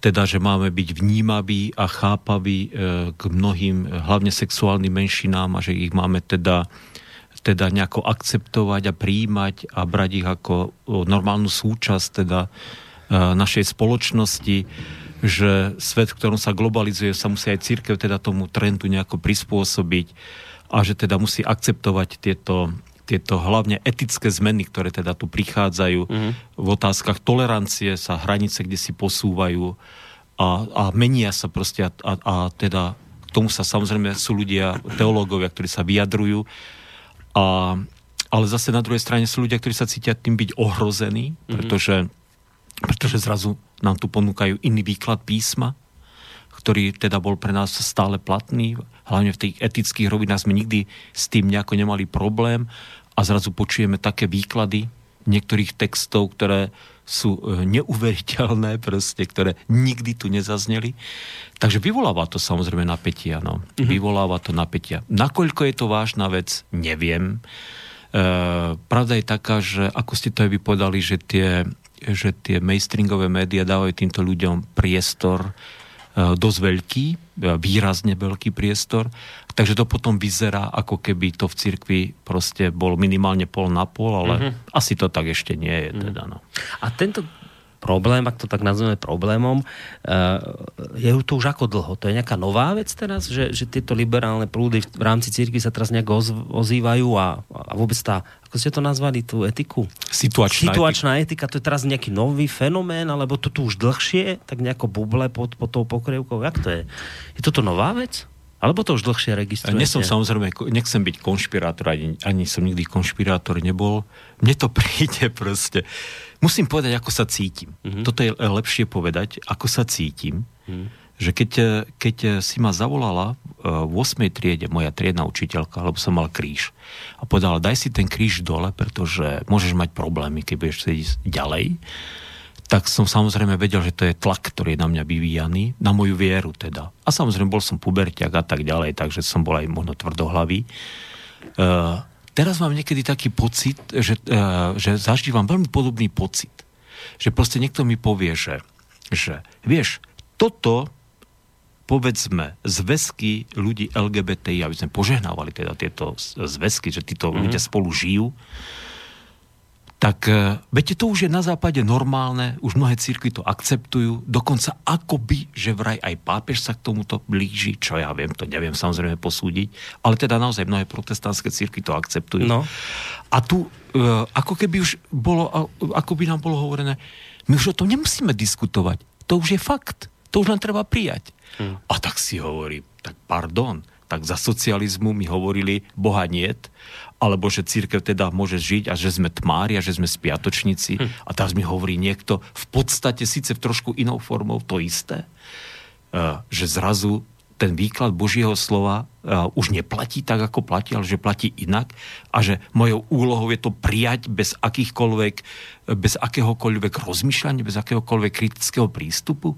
teda, že máme byť vnímaví a chápaví e, k mnohým, hlavne sexuálnym menšinám a že ich máme teda, teda nejako akceptovať a príjmať a brať ich ako normálnu súčasť teda e, našej spoločnosti, že svet, v ktorom sa globalizuje, sa musí aj církev teda tomu trendu nejako prispôsobiť a že teda musí akceptovať tieto tieto hlavne etické zmeny, ktoré teda tu prichádzajú mm-hmm. v otázkach tolerancie, sa hranice, kde si posúvajú a, a menia sa proste a, a, a teda k tomu sa samozrejme sú ľudia, teológovia, ktorí sa vyjadrujú a, ale zase na druhej strane sú ľudia, ktorí sa cítia tým byť ohrození, mm-hmm. pretože, pretože zrazu nám tu ponúkajú iný výklad písma, ktorý teda bol pre nás stále platný, hlavne v tých etických rovinách sme nikdy s tým nejako nemali problém a zrazu počujeme také výklady niektorých textov, ktoré sú e, neuveriteľné, proste, ktoré nikdy tu nezazneli. Takže vyvoláva to samozrejme napätia. No. Mm-hmm. Vyvoláva to napätia. Nakoľko je to vážna vec, neviem. E, pravda je taká, že ako ste to aj vypovedali, že tie, že tie mainstreamové médiá dávajú týmto ľuďom priestor, dosť veľký, e, výrazne veľký priestor, takže to potom vyzerá, ako keby to v cirkvi proste bol minimálne pol na pol, ale mm-hmm. asi to tak ešte nie je. Mm. Teda, no. A tento problém, ak to tak nazveme problémom, uh, je to už ako dlho? To je nejaká nová vec teraz, že, že tieto liberálne prúdy v rámci cirkvi sa teraz nejak oz, ozývajú a, a vôbec tá, ako ste to nazvali, tú etiku? Situačná, Situačná etika. etika. To je teraz nejaký nový fenomén, alebo to tu už dlhšie, tak nejako buble pod, pod tou pokrievkou? Jak to je? Je toto nová vec? Alebo to už dlhšie registrujete? Nie som samozrejme, nechcem byť konšpirátor, ani, ani som nikdy konšpirátor nebol. Mne to príde proste. Musím povedať, ako sa cítim. Mm-hmm. Toto je lepšie povedať, ako sa cítim. Mm-hmm. Že keď, keď si ma zavolala e, v 8. triede moja triedna učiteľka, lebo som mal kríž, a povedala, daj si ten kríž dole, pretože môžeš mať problémy, keď budeš sedieť ďalej tak som samozrejme vedel, že to je tlak, ktorý je na mňa vyvíjaný, na moju vieru teda. A samozrejme bol som puberťak a tak ďalej, takže som bol aj možno tvrdohlavý. Uh, teraz mám niekedy taký pocit, že, uh, že zažívam veľmi podobný pocit. Že proste niekto mi povie, že, že vieš, toto povedzme zväzky ľudí LGBTI, aby sme požehnávali teda tieto zväzky, že títo mm-hmm. ľudia spolu žijú, tak uh, viete, to už je na západe normálne, už mnohé církvy to akceptujú, dokonca akoby, že vraj aj pápež sa k tomuto blíži, čo ja viem, to neviem samozrejme posúdiť, ale teda naozaj mnohé protestantské církvy to akceptujú. No. A tu uh, ako keby už bolo, ako by nám bolo hovorené, my už o tom nemusíme diskutovať, to už je fakt, to už len treba prijať. Hmm. A tak si hovorí, tak pardon, tak za socializmu mi hovorili Boha niet, alebo že církev teda môže žiť a že sme tmári a že sme spiatočníci. Hm. A teraz mi hovorí niekto v podstate síce v trošku inou formou to isté, uh, že zrazu ten výklad Božieho slova uh, už neplatí tak, ako platí, ale že platí inak a že mojou úlohou je to prijať bez akýchkoľvek, bez akéhokoľvek rozmýšľania, bez akéhokoľvek kritického prístupu.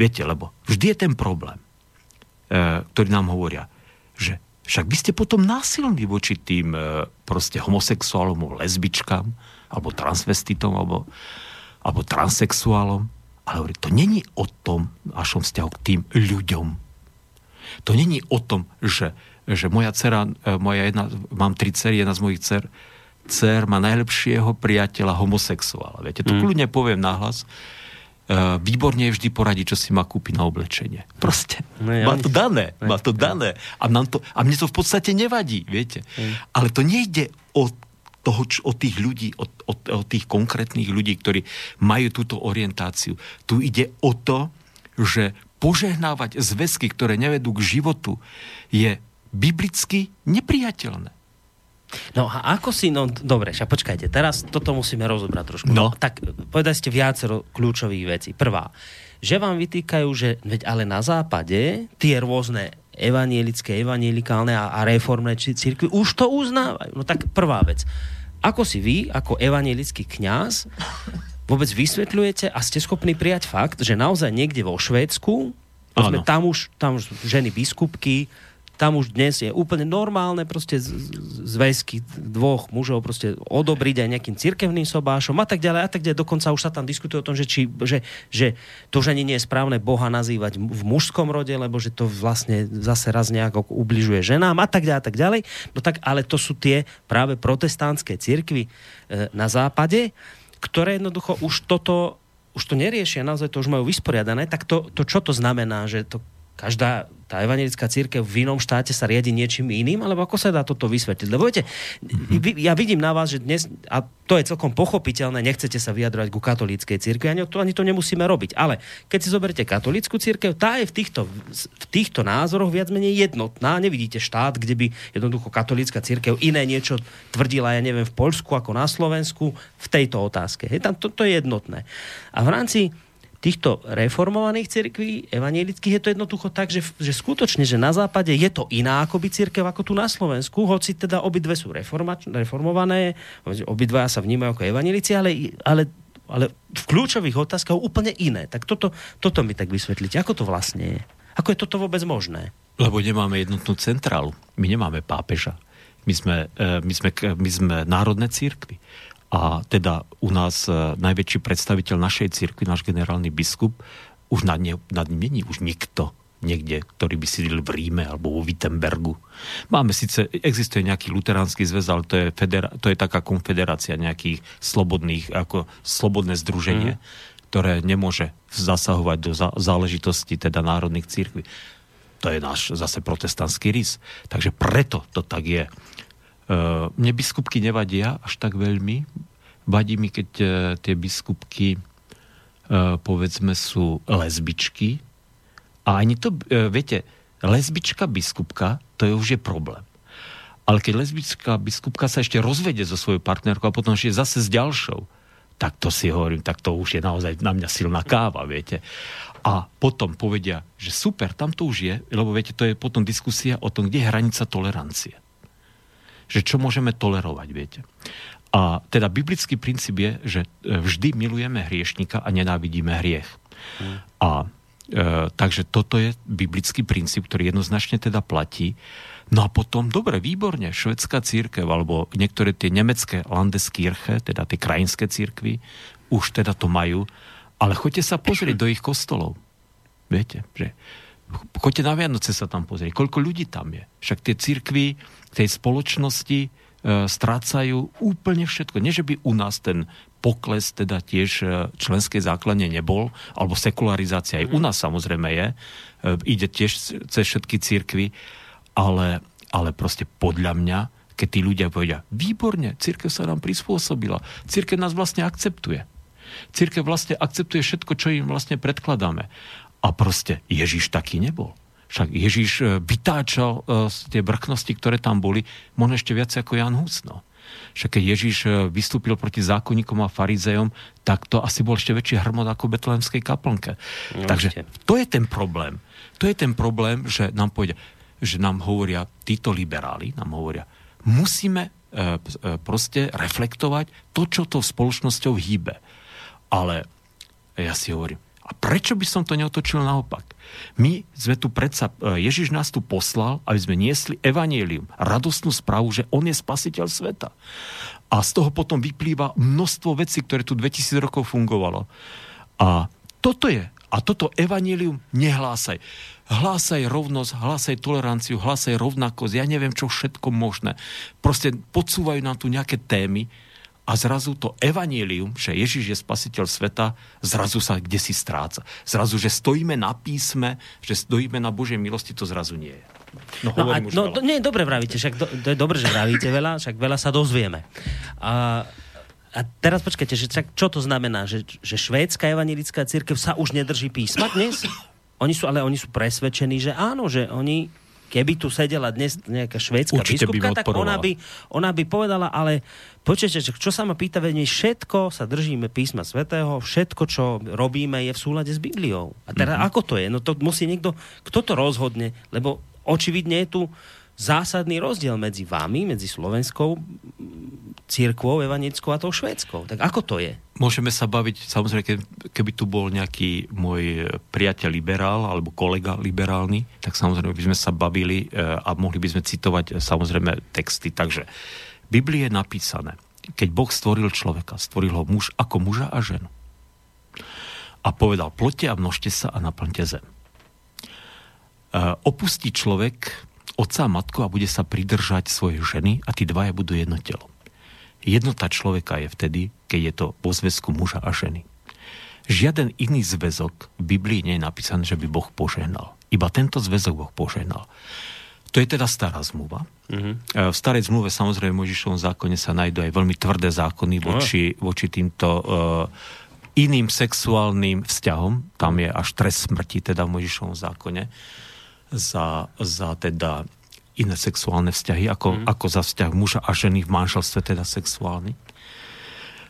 Viete, lebo vždy je ten problém, uh, ktorý nám hovoria že však vy ste potom násilní voči tým e, proste homosexuálom, lesbičkám, alebo transvestitom, alebo, alebo transexuálom. Ale hovorí, to není o tom našom vzťahu k tým ľuďom. To není o tom, že, že moja dcera, e, moja jedna, mám tri cery, jedna z mojich dcer, dcer má najlepšieho priateľa homosexuála. Viete, to mm. kľudne poviem nahlas, výborne je vždy poradiť, čo si má kúpiť na oblečenie. Proste. No, ja má to dané. Ne, má to dané. A, nám to, a mne to v podstate nevadí, viete. Ne. Ale to nejde o toho, o tých ľudí, o, o, o tých konkrétnych ľudí, ktorí majú túto orientáciu. Tu ide o to, že požehnávať zväzky, ktoré nevedú k životu, je biblicky nepriateľné. No a ako si, no dobre, však počkajte, teraz toto musíme rozobrať trošku. No. no tak povedali ste viacero kľúčových vecí. Prvá, že vám vytýkajú, že veď ale na západe tie rôzne evanielické, evanielikálne a, a reformné církvy už to uznávajú. No tak prvá vec. Ako si vy, ako evanielický kňaz, vôbec vysvetľujete a ste schopní prijať fakt, že naozaj niekde vo Švédsku, tam už, tam už ženy biskupky, tam už dnes je úplne normálne proste zväzky dvoch mužov proste odobriť aj nejakým cirkevným sobášom a tak ďalej a tak ďalej. Dokonca už sa tam diskutuje o tom, že, či, že, že to už ani nie je správne Boha nazývať v mužskom rode, lebo že to vlastne zase raz nejako ubližuje ženám a tak ďalej a tak ďalej. No tak ale to sú tie práve protestantské cirkvy e, na západe, ktoré jednoducho už toto už to neriešia, naozaj to už majú vysporiadané, tak to, to čo to znamená, že to každá tá evangelická církev v inom štáte sa riadi niečím iným, alebo ako sa dá toto vysvetliť? Lebo viete, ja vidím na vás, že dnes, a to je celkom pochopiteľné, nechcete sa vyjadrovať ku katolíckej církvi, ani to, ani to nemusíme robiť. Ale keď si zoberiete katolícku církev, tá je v týchto, v týchto názoroch viac menej jednotná. Nevidíte štát, kde by jednoducho katolícka církev iné niečo tvrdila, ja neviem, v Poľsku ako na Slovensku v tejto otázke. Je tam to, to je jednotné. A v rámci týchto reformovaných cirkví, evanielických, je to jednoducho tak, že, že skutočne, že na západe je to iná akoby církev ako tu na Slovensku, hoci teda obidve sú reformované, obidva sa vnímajú ako evanielici, ale, ale, ale v kľúčových otázkach úplne iné. Tak toto, toto mi tak vysvetlíte. Ako to vlastne je? Ako je toto vôbec možné? Lebo nemáme jednotnú centrálu. My nemáme pápeža. My sme, e, my sme, my sme národné církvy. A teda u nás e, najväčší predstaviteľ našej cirkvi, náš generálny biskup, už nad, ne, nad ním není už nikto niekde, ktorý by sídlil v Ríme alebo vo Wittenbergu. Máme síce, existuje nejaký luteránsky zväz, ale to je, federa, to je taká konfederácia nejakých slobodných, ako slobodné združenie, mm. ktoré nemôže zasahovať do záležitosti teda národných církví. To je náš zase protestantský rys. Takže preto to tak je. Uh, mne biskupky nevadia až tak veľmi. Vadí mi, keď uh, tie biskupky uh, povedzme sú lesbičky. A ani to, uh, viete, lesbička biskupka, to je už je problém. Ale keď lesbická biskupka sa ešte rozvede so svojou partnerkou a potom ešte zase s ďalšou, tak to si hovorím, tak to už je naozaj na mňa silná káva, viete. A potom povedia, že super, tam to už je, lebo viete, to je potom diskusia o tom, kde je hranica tolerancie že čo môžeme tolerovať, viete. A teda biblický princíp je, že e, vždy milujeme hriešnika a nenávidíme hriech. Hmm. A e, takže toto je biblický princíp, ktorý jednoznačne teda platí. No a potom, dobre, výborne, švedská církev alebo niektoré tie nemecké Landeskirche, teda tie krajinské církvy, už teda to majú, ale choďte sa pozrieť do ich kostolov. Viete, že choďte na Vianoce sa tam pozrieť, koľko ľudí tam je. Však tie církvy tej spoločnosti, e, strácajú úplne všetko. Nie, že by u nás ten pokles teda tiež e, členskej základne nebol, alebo sekularizácia aj u nás samozrejme je, e, ide tiež cez všetky církvy, ale, ale proste podľa mňa, keď tí ľudia povedia, výborne, církev sa nám prispôsobila, církev nás vlastne akceptuje. Církev vlastne akceptuje všetko, čo im vlastne predkladáme. A proste Ježiš taký nebol. Však Ježiš e, vytáčal tie vrchnosti, ktoré tam boli, možno ešte viac ako Jan Husno. Však keď Ježiš e, vystúpil proti zákonníkom a farizejom, tak to asi bol ešte väčší hrmot ako v betlehemskej kaplnke. No, Takže to je ten problém. To je ten problém, že nám povedia, že nám hovoria títo liberáli, nám hovoria, musíme e, e, proste reflektovať to, čo to spoločnosťou hýbe. Ale ja si hovorím, a prečo by som to neotočil naopak? My sme tu predsa, e, Ježiš nás tu poslal, aby sme niesli evanielium, radostnú správu, že On je spasiteľ sveta. A z toho potom vyplýva množstvo vecí, ktoré tu 2000 rokov fungovalo. A toto je, a toto evanielium nehlásaj. Hlásaj rovnosť, hlásaj toleranciu, hlásaj rovnakosť, ja neviem čo všetko možné. Proste podsúvajú nám tu nejaké témy, a zrazu to evanílium, že Ježiš je spasiteľ sveta, zrazu sa kde si stráca. Zrazu, že stojíme na písme, že stojíme na Božej milosti, to zrazu nie je. No, no, a, no to, nie, dobre vravíte, však to, to je dobre, že vravíte veľa, však veľa sa dozvieme. A, a teraz počkajte, že čo to znamená, že, že švédska evanílická církev sa už nedrží písma dnes? Oni sú, ale oni sú presvedčení, že áno, že oni keby tu sedela dnes nejaká švédska Určite biskupka, by tak ona by, ona by povedala, ale počujete, čo sa ma pýta, veď všetko sa držíme písma svätého, všetko, čo robíme, je v súlade s Bibliou. A teda mm-hmm. ako to je? No to musí niekto, kto to rozhodne, lebo očividne je tu zásadný rozdiel medzi vami, medzi slovenskou církvou evanickou a tou švédskou. Tak ako to je? Môžeme sa baviť, samozrejme, keby tu bol nejaký môj priateľ liberál alebo kolega liberálny, tak samozrejme by sme sa bavili e, a mohli by sme citovať e, samozrejme texty. Takže v Biblii je napísané, keď Boh stvoril človeka, stvoril ho muž ako muža a ženu. A povedal, plote a množte sa a naplňte zem. E, opustí človek otca a matku a bude sa pridržať svojej ženy a tí dvaja budú jedno telo. Jednota človeka je vtedy, keď je to po zväzku muža a ženy. Žiaden iný zväzok v Biblii nie je napísaný, že by Boh požehnal. Iba tento zväzok Boh požehnal. To je teda stará zmluva. Mm-hmm. V starej zmluve samozrejme v Možišovom zákone sa nájdú aj veľmi tvrdé zákony voči, no. voči týmto uh, iným sexuálnym vzťahom. Tam je až trest smrti teda v Možišovom zákone za, za teda iné sexuálne vzťahy, ako, mm. ako za vzťah muža a ženy v manželstve, teda sexuálny.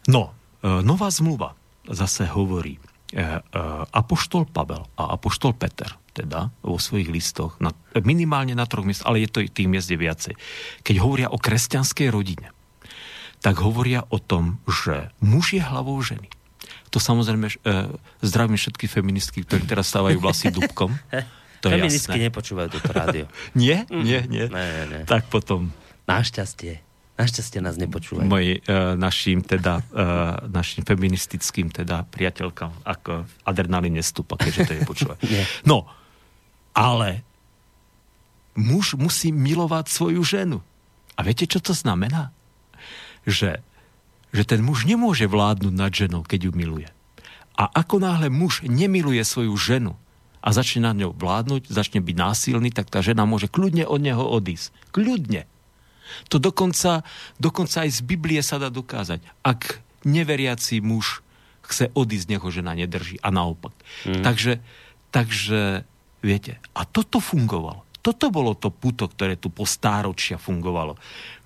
No, e, nová zmluva zase hovorí, e, e, Apoštol Pavel a Apoštol Peter, teda vo svojich listoch, na, minimálne na troch miest, ale je to tým miest je viacej, keď hovoria o kresťanskej rodine, tak hovoria o tom, že muž je hlavou ženy. To samozrejme, e, zdravím všetky feministky, ktorí teraz stávajú vlasy dubkom. To Feministky jasné. nepočúvajú toto rádio. nie? Nie, nie. Ne, ne. Tak potom... Našťastie. Našťastie nás nepočúvajú. Moji, uh, našim, teda, uh, našim feministickým teda priateľkám ako adrenalín nestúpa, keďže to je počúvať. no, ale muž musí milovať svoju ženu. A viete, čo to znamená? Že, že ten muž nemôže vládnuť nad ženou, keď ju miluje. A ako náhle muž nemiluje svoju ženu, a začne na ňou vládnuť, začne byť násilný, tak tá žena môže kľudne od neho odísť. Kľudne. To dokonca, dokonca aj z Biblie sa dá dokázať. Ak neveriaci muž chce odísť, nech ho žena nedrží. A naopak. Mm. Takže, takže, viete, a toto fungovalo. Toto bolo to puto, ktoré tu po stáročia fungovalo.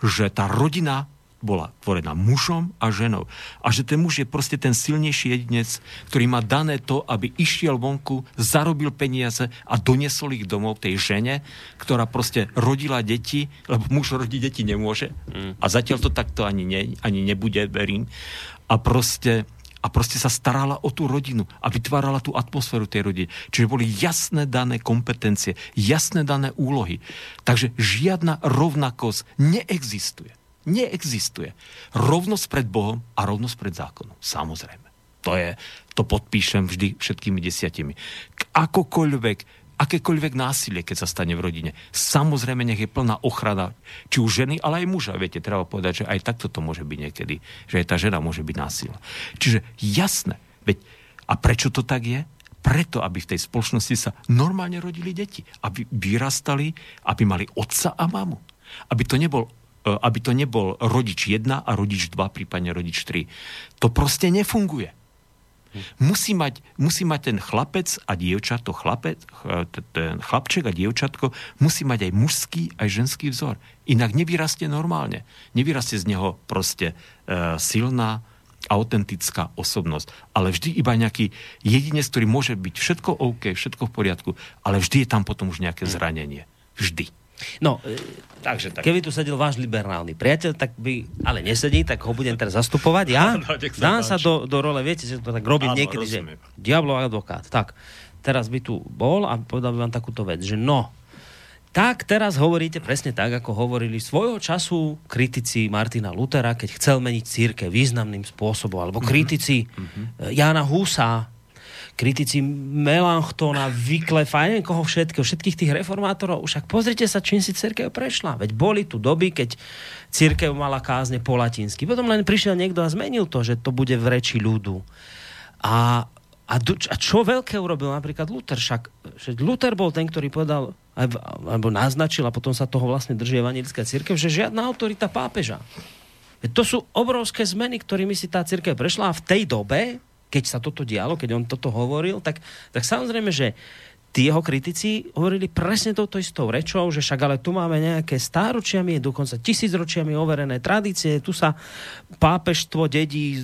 Že tá rodina bola tvorená mužom a ženou. A že ten muž je proste ten silnejší jedinec, ktorý má dané to, aby išiel vonku, zarobil peniaze a doniesol ich domov tej žene, ktorá proste rodila deti, lebo muž rodiť deti nemôže. Mm. A zatiaľ to takto ani, ne, ani nebude, verím. A proste a proste sa starala o tú rodinu a vytvárala tú atmosféru tej rodiny. Čiže boli jasné dané kompetencie, jasné dané úlohy. Takže žiadna rovnakosť neexistuje. Neexistuje. Rovnosť pred Bohom a rovnosť pred zákonom. Samozrejme. To je, to podpíšem vždy všetkými desiatimi. Akokoľvek, akékoľvek násilie, keď sa stane v rodine. Samozrejme, nech je plná ochrana, či už ženy, ale aj muža. Viete, treba povedať, že aj takto to môže byť niekedy, že aj tá žena môže byť násilná. Čiže jasné, veď, a prečo to tak je? Preto, aby v tej spoločnosti sa normálne rodili deti. Aby vyrastali, aby mali otca a mamu. Aby to nebol aby to nebol rodič 1 a rodič 2, prípadne rodič 3. To proste nefunguje. Musí mať, musí mať ten chlapec a dievča, to chlapec, ten chlapček a dievčatko musí mať aj mužský, aj ženský vzor. Inak nevyrastie normálne. Nevyrastie z neho proste e, silná, autentická osobnosť. Ale vždy iba nejaký jedinec, ktorý môže byť všetko OK, všetko v poriadku, ale vždy je tam potom už nejaké zranenie. Vždy. No, e, takže tak. keby tu sedel váš liberálny priateľ, tak by, ale nesedí, tak ho budem teraz zastupovať. Ja no, dám sa do, do role, viete, že to tak robím Áno, niekedy, rozumiem. že diablov advokát. Tak, teraz by tu bol a povedal by vám takúto vec, že no, tak teraz hovoríte presne tak, ako hovorili svojho času kritici Martina Lutera, keď chcel meniť círke významným spôsobom, alebo mhm. kritici mm-hmm. Jana Husa, kritici Melanchtona, Vyklefa, koho všetkého, všetkých tých reformátorov. Však pozrite sa, čím si církev prešla. Veď boli tu doby, keď církev mala kázne po latinsky. Potom len prišiel niekto a zmenil to, že to bude v reči ľudu. A, a, a čo veľké urobil napríklad Luther? Však, však Luther bol ten, ktorý povedal, alebo naznačil, a potom sa toho vlastne drží evangelická církev, že žiadna autorita pápeža. To sú obrovské zmeny, ktorými si tá církev prešla a v tej dobe keď sa toto dialo, keď on toto hovoril, tak, tak samozrejme, že tí jeho kritici hovorili presne touto istou rečou, že však ale tu máme nejaké stáročiami, dokonca tisícročiami overené tradície, tu sa pápežstvo dedí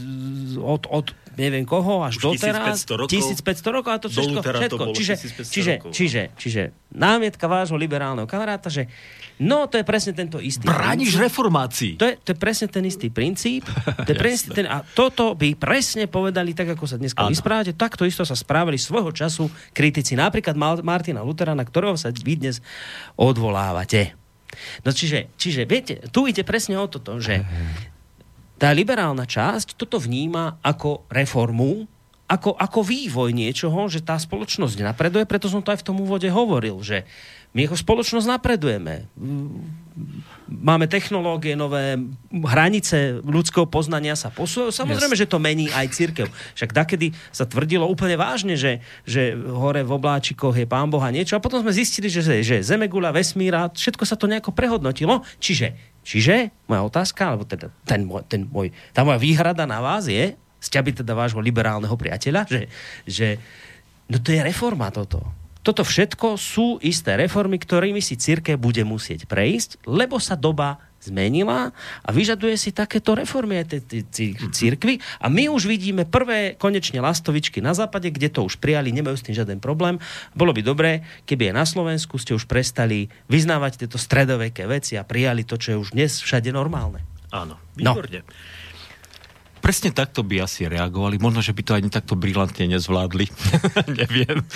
od, od neviem koho až do teraz. 1500 rokov. 1500 rokov a to všetko. všetko. To čiže, čiže, čiže, čiže námietka vášho liberálneho kamaráta, že No, to je presne tento istý Brániš reformácii. To je, to je presne ten istý princíp. To je presne ten, a toto by presne povedali, tak ako sa dneska ano. vysprávate, takto isto sa správali svojho času kritici. Napríklad Martina Lutera, na ktorého sa vy dnes odvolávate. No čiže, čiže viete, tu ide presne o toto, že tá liberálna časť toto vníma ako reformu, ako, ako vývoj niečoho, že tá spoločnosť napreduje, preto som to aj v tom úvode hovoril, že my ako spoločnosť napredujeme. Máme technológie nové, hranice ľudského poznania sa posúvajú. Samozrejme, yes. že to mení aj církev. Však dakedy sa tvrdilo úplne vážne, že, že hore v obláčikoch je pán Boha niečo a potom sme zistili, že, že Zemegula, vesmíra, všetko sa to nejako prehodnotilo. Čiže, čiže moja otázka, alebo teda ten, ten môj, tá moja výhrada na vás je, ste teda vášho liberálneho priateľa, že, že no to je reforma toto toto všetko sú isté reformy, ktorými si církev bude musieť prejsť, lebo sa doba zmenila a vyžaduje si takéto reformy aj tej církvy. A my už vidíme prvé konečne lastovičky na západe, kde to už prijali, nemajú s tým žiaden problém. Bolo by dobré, keby aj na Slovensku ste už prestali vyznávať tieto stredoveké veci a prijali to, čo je už dnes všade normálne. Áno, výborne. No presne takto by asi reagovali. Možno, že by to ani takto brilantne nezvládli. Neviem.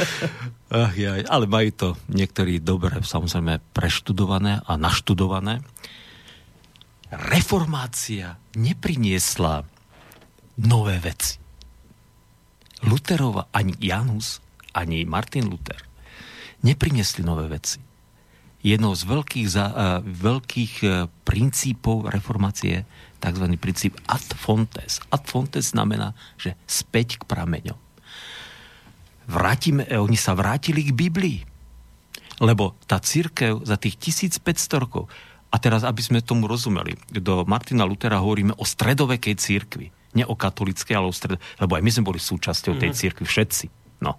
Ach, jaj. Ale majú to niektorí dobre, samozrejme, preštudované a naštudované. Reformácia nepriniesla nové veci. Luterova, ani Janus, ani Martin Luther nepriniesli nové veci. Jednou z veľkých, za, uh, veľkých uh, princípov reformácie tzv. princíp ad fontes. Ad fontes znamená, že späť k prameňom. Vrátime, oni sa vrátili k Biblii. Lebo tá církev za tých 1500 rokov, a teraz, aby sme tomu rozumeli, do Martina Lutera hovoríme o stredovekej církvi. Nie o katolickej, ale o stred... Lebo aj my sme boli súčasťou tej mhm. církvy, všetci. No.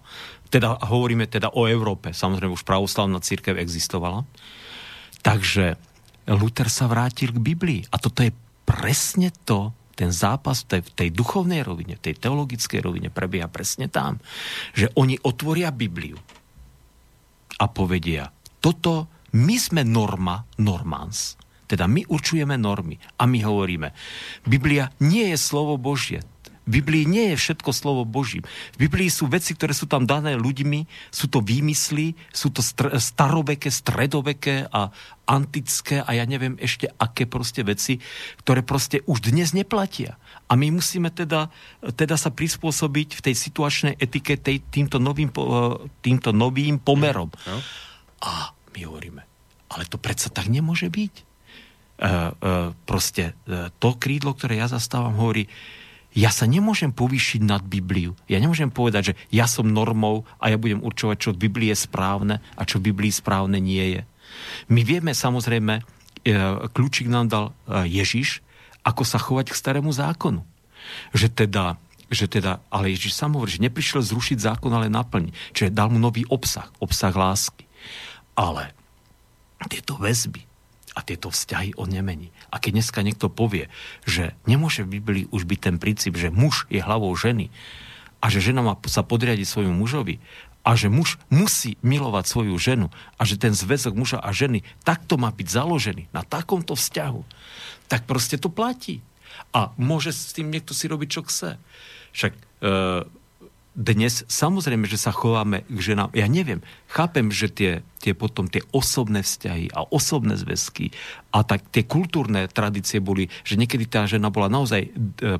Teda hovoríme teda o Európe. Samozrejme, už pravoslavná církev existovala. Takže Luther sa vrátil k Biblii. A toto je presne to, ten zápas v tej, tej duchovnej rovine, tej teologickej rovine prebieha presne tam, že oni otvoria Bibliu a povedia, toto my sme norma, normans, teda my určujeme normy a my hovoríme, Biblia nie je slovo Božie. V Biblii nie je všetko slovo Božím. V Biblii sú veci, ktoré sú tam dané ľuďmi, sú to výmysly, sú to str- staroveké, stredoveké a antické a ja neviem ešte aké proste veci, ktoré proste už dnes neplatia. A my musíme teda, teda sa prispôsobiť v tej situačnej etike tej, týmto, novým, týmto novým pomerom. No. A my hovoríme, ale to predsa tak nemôže byť. E, e, proste e, to krídlo, ktoré ja zastávam, hovorí, ja sa nemôžem povýšiť nad Bibliu. Ja nemôžem povedať, že ja som normou a ja budem určovať, čo v Biblii je správne a čo v Biblii správne nie je. My vieme samozrejme, kľúčik nám dal Ježiš, ako sa chovať k starému zákonu. Že teda, že teda ale Ježiš sám hovorí, že neprišiel zrušiť zákon, ale naplniť. Čiže dal mu nový obsah, obsah lásky. Ale tieto väzby, a tieto vzťahy on nemení. A keď dneska niekto povie, že nemôže v Biblii už byť ten princíp, že muž je hlavou ženy a že žena má sa podriadiť svojmu mužovi a že muž musí milovať svoju ženu a že ten zväzok muža a ženy takto má byť založený na takomto vzťahu, tak proste to platí. A môže s tým niekto si robiť, čo chce. Však e, dnes samozrejme, že sa chováme k ženám. Ja neviem, chápem, že tie, tie potom tie osobné vzťahy a osobné zväzky a tak tie kultúrne tradície boli, že niekedy tá žena bola naozaj e,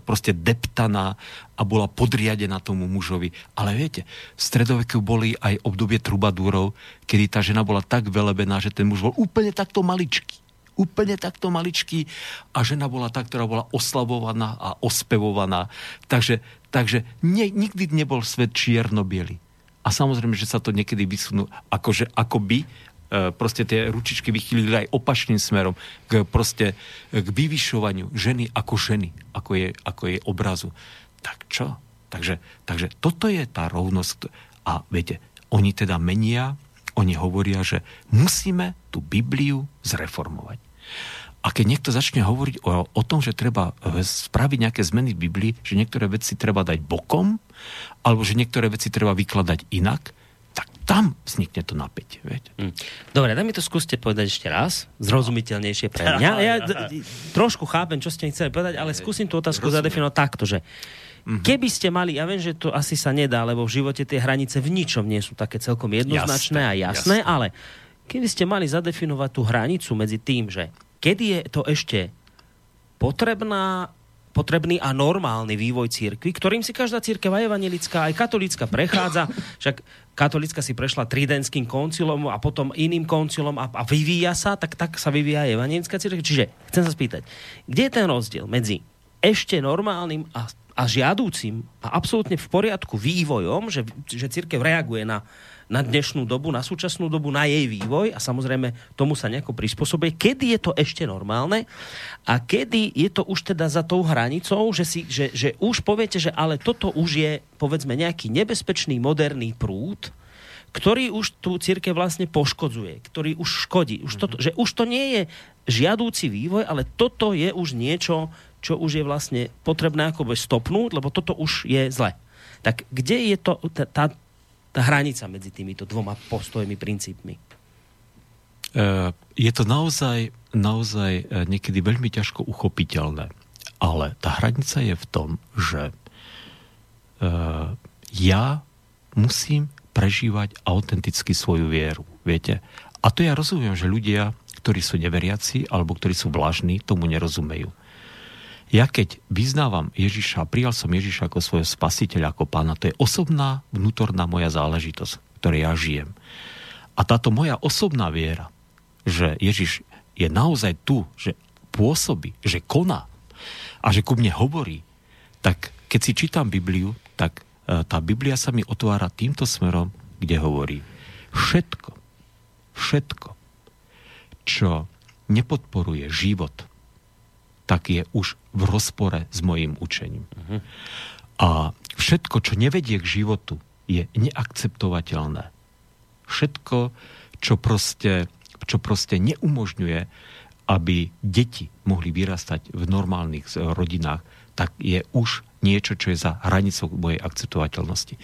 proste deptaná a bola podriadená tomu mužovi. Ale viete, v stredoveku boli aj obdobie trubadúrov, kedy tá žena bola tak velebená, že ten muž bol úplne takto maličký úplne takto maličký a žena bola tá, ktorá bola oslavovaná a ospevovaná. Takže Takže nie, nikdy nebol svet čierno -bielý. A samozrejme, že sa to niekedy vysunú, akože akoby e, proste tie ručičky vychýlili aj opačným smerom k, proste, k vyvyšovaniu ženy ako ženy, ako je, ako je obrazu. Tak čo? Takže, takže toto je tá rovnosť. A viete, oni teda menia, oni hovoria, že musíme tú Bibliu zreformovať. A keď niekto začne hovoriť o, o tom, že treba e, spraviť nejaké zmeny v Biblii, že niektoré veci treba dať bokom, alebo že niektoré veci treba vykladať inak, tak tam vznikne to napätie. Viete? Hm. Dobre, daj mi to skúste povedať ešte raz, zrozumiteľnejšie pre mňa. Ja trošku chápem, čo ste chceli povedať, ale skúsim tú otázku Rozumiem. zadefinovať takto, že Mm-hmm. Keby ste mali, ja viem, že to asi sa nedá, lebo v živote tie hranice v ničom nie sú také celkom jednoznačné jasné, a jasné, jasné, ale keby ste mali zadefinovať tú hranicu medzi tým, že kedy je to ešte potrebná, potrebný a normálny vývoj církvy, ktorým si každá církev aj evangelická, aj katolická prechádza. Však katolická si prešla tridentským koncilom a potom iným koncilom a, a vyvíja sa, tak, tak sa vyvíja aj evangelická církev. Čiže chcem sa spýtať, kde je ten rozdiel medzi ešte normálnym a, a žiadúcim a absolútne v poriadku vývojom, že, že církev reaguje na, na dnešnú dobu, na súčasnú dobu, na jej vývoj a samozrejme tomu sa nejako prispôsobuje. Kedy je to ešte normálne a kedy je to už teda za tou hranicou, že, si, že, že už poviete, že ale toto už je povedzme nejaký nebezpečný moderný prúd, ktorý už tú církev vlastne poškodzuje, ktorý už škodí. Už toto, že už to nie je žiadúci vývoj, ale toto je už niečo, čo už je vlastne potrebné ako stopnúť, lebo toto už je zle. Tak kde je to, tá, tá hranica medzi týmito dvoma postojmi, princípmi? Uh, je to naozaj, naozaj e, niekedy veľmi ťažko uchopiteľné. Ale tá hranica je v tom, že uh, ja musím prežívať autenticky svoju vieru. Viete? A to ja rozumiem, že ľudia, ktorí sú neveriaci alebo ktorí sú vlažní, tomu nerozumejú. Ja keď vyznávam Ježiša, prijal som Ježiša ako svojho spasiteľa, ako pána, to je osobná, vnútorná moja záležitosť, ktorej ja žijem. A táto moja osobná viera, že Ježiš je naozaj tu, že pôsobí, že koná a že ku mne hovorí, tak keď si čítam Bibliu, tak e, tá Biblia sa mi otvára týmto smerom, kde hovorí všetko, všetko, čo nepodporuje život, tak je už v rozpore s mojim učením. Uh-huh. A všetko, čo nevedie k životu, je neakceptovateľné. Všetko, čo proste, čo proste neumožňuje, aby deti mohli vyrastať v normálnych rodinách, tak je už niečo, čo je za hranicou mojej akceptovateľnosti.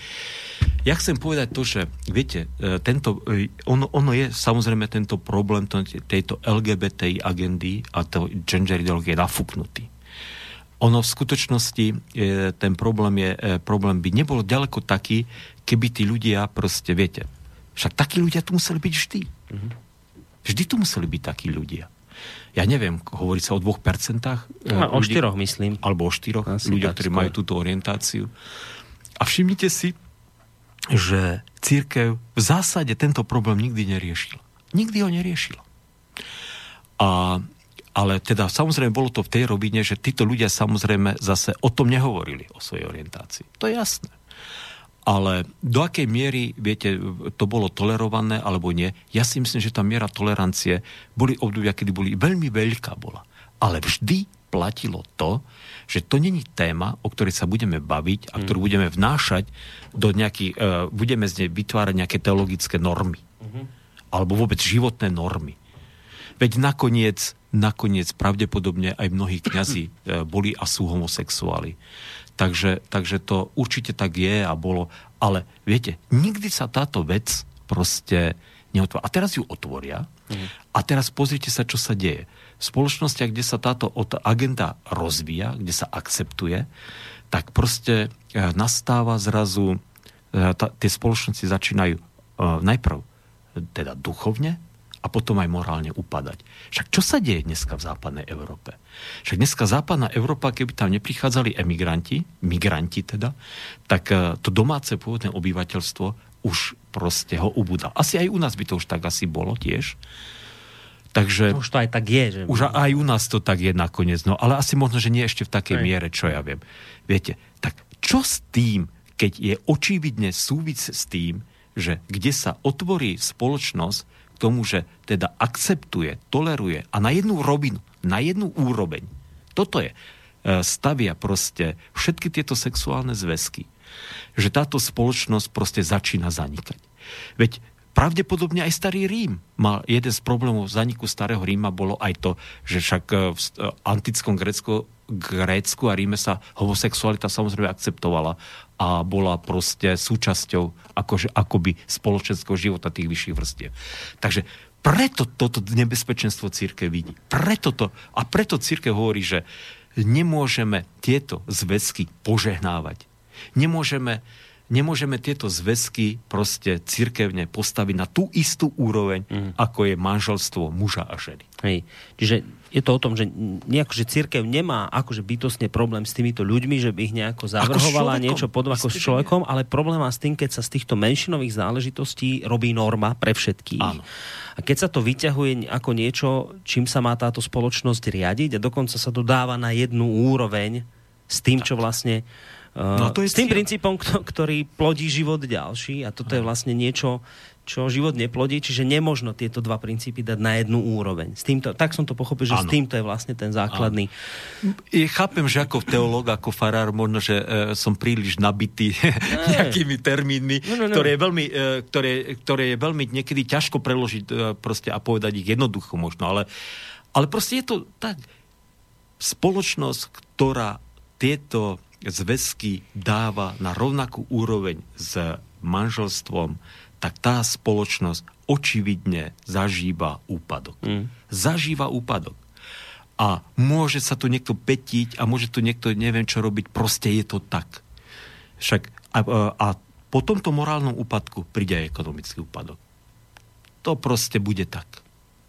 Ja chcem povedať to, že viete, e, tento, e, ono, ono je samozrejme tento problém tejto LGBTI agendy a to gender ideológie nafúknutý. ono v skutočnosti, e, ten problém, je, problém by nebol ďaleko taký, keby tí ľudia proste, viete, však takí ľudia tu museli byť vždy. Mm-hmm. Vždy tu museli byť takí ľudia. Ja neviem, hovorí sa o dvoch percentách. No, o štyroch, myslím. Alebo o štyroch Asi ľudia, ktorí skôr. majú túto orientáciu. A všimnite si, že církev v zásade tento problém nikdy neriešila. Nikdy ho neriešila. A ale teda samozrejme bolo to v tej rovine, že títo ľudia samozrejme zase o tom nehovorili, o svojej orientácii. To je jasné. Ale do akej miery, viete, to bolo tolerované alebo nie, ja si myslím, že tá miera tolerancie boli obdobia, kedy boli veľmi veľká bola. Ale vždy platilo to, že to není téma, o ktorej sa budeme baviť a ktorú mm. budeme vnášať do nejakých, uh, budeme z nej vytvárať nejaké teologické normy. Mm-hmm. Alebo vôbec životné normy. Veď nakoniec nakoniec pravdepodobne aj mnohí kňazi e, boli a sú homosexuáli. Takže, takže to určite tak je a bolo. Ale viete, nikdy sa táto vec proste neotvoria. A teraz ju otvoria mm. a teraz pozrite sa, čo sa deje. V spoločnostiach, kde sa táto agenda rozvíja, kde sa akceptuje, tak proste e, nastáva zrazu, e, tie spoločnosti začínajú najprv teda duchovne, a potom aj morálne upadať. Však čo sa deje dneska v západnej Európe? Však dneska západná Európa, keby tam neprichádzali emigranti, migranti teda, tak e, to domáce pôvodné obyvateľstvo už proste ho ubúda. Asi aj u nás by to už tak asi bolo tiež. Takže, už to aj tak je. Že... Už aj u nás to tak je nakoniec. No ale asi možno, že nie ešte v takej aj. miere, čo ja viem. Viete, tak čo s tým, keď je očividne súvis s tým, že kde sa otvorí spoločnosť, tomu, že teda akceptuje, toleruje a na jednu robinu, na jednu úroveň, toto je, e, stavia proste všetky tieto sexuálne zväzky, že táto spoločnosť proste začína zanikať. Veď pravdepodobne aj starý Rím mal jeden z problémov zaniku starého Ríma bolo aj to, že však e, v e, antickom Grécku, Grécku a Ríme sa homosexualita samozrejme akceptovala a bola proste súčasťou akože, akoby spoločenského života tých vyšších vrstiev. Takže preto toto nebezpečenstvo církev vidí. Preto to, a preto církev hovorí, že nemôžeme tieto zväzky požehnávať. Nemôžeme nemôžeme tieto zväzky proste cirkevne postaviť na tú istú úroveň, mm. ako je manželstvo muža a ženy. Hej. Čiže je to o tom, že nejako, že církev nemá akože bytostne problém s týmito ľuďmi, že by ich nejako zavrhovala niečo pod ako s človekom, ale problém má s tým, keď sa z týchto menšinových záležitostí robí norma pre všetkých. Áno. A keď sa to vyťahuje ako niečo, čím sa má táto spoločnosť riadiť a dokonca sa to dáva na jednu úroveň s tým, čo vlastne No, to je s tým cieľ. princípom, ktorý plodí život ďalší a toto je vlastne niečo, čo život neplodí, čiže nemožno tieto dva princípy dať na jednu úroveň. S týmto, tak som to pochopil, že ano. s týmto je vlastne ten základný. Ja chápem, že ako teológ, ako farár, možno, že e, som príliš nabitý nejakými termínmi, no, no, no. Ktoré, je veľmi, e, ktoré, ktoré je veľmi niekedy ťažko preložiť e, proste a povedať ich jednoducho možno, ale, ale proste je to tak. Spoločnosť, ktorá tieto zväzky dáva na rovnakú úroveň s manželstvom, tak tá spoločnosť očividne zažíva úpadok. Mm. Zažíva úpadok. A môže sa tu niekto petiť a môže tu niekto neviem čo robiť, proste je to tak. Však a, a po tomto morálnom úpadku príde aj ekonomický úpadok. To proste bude tak.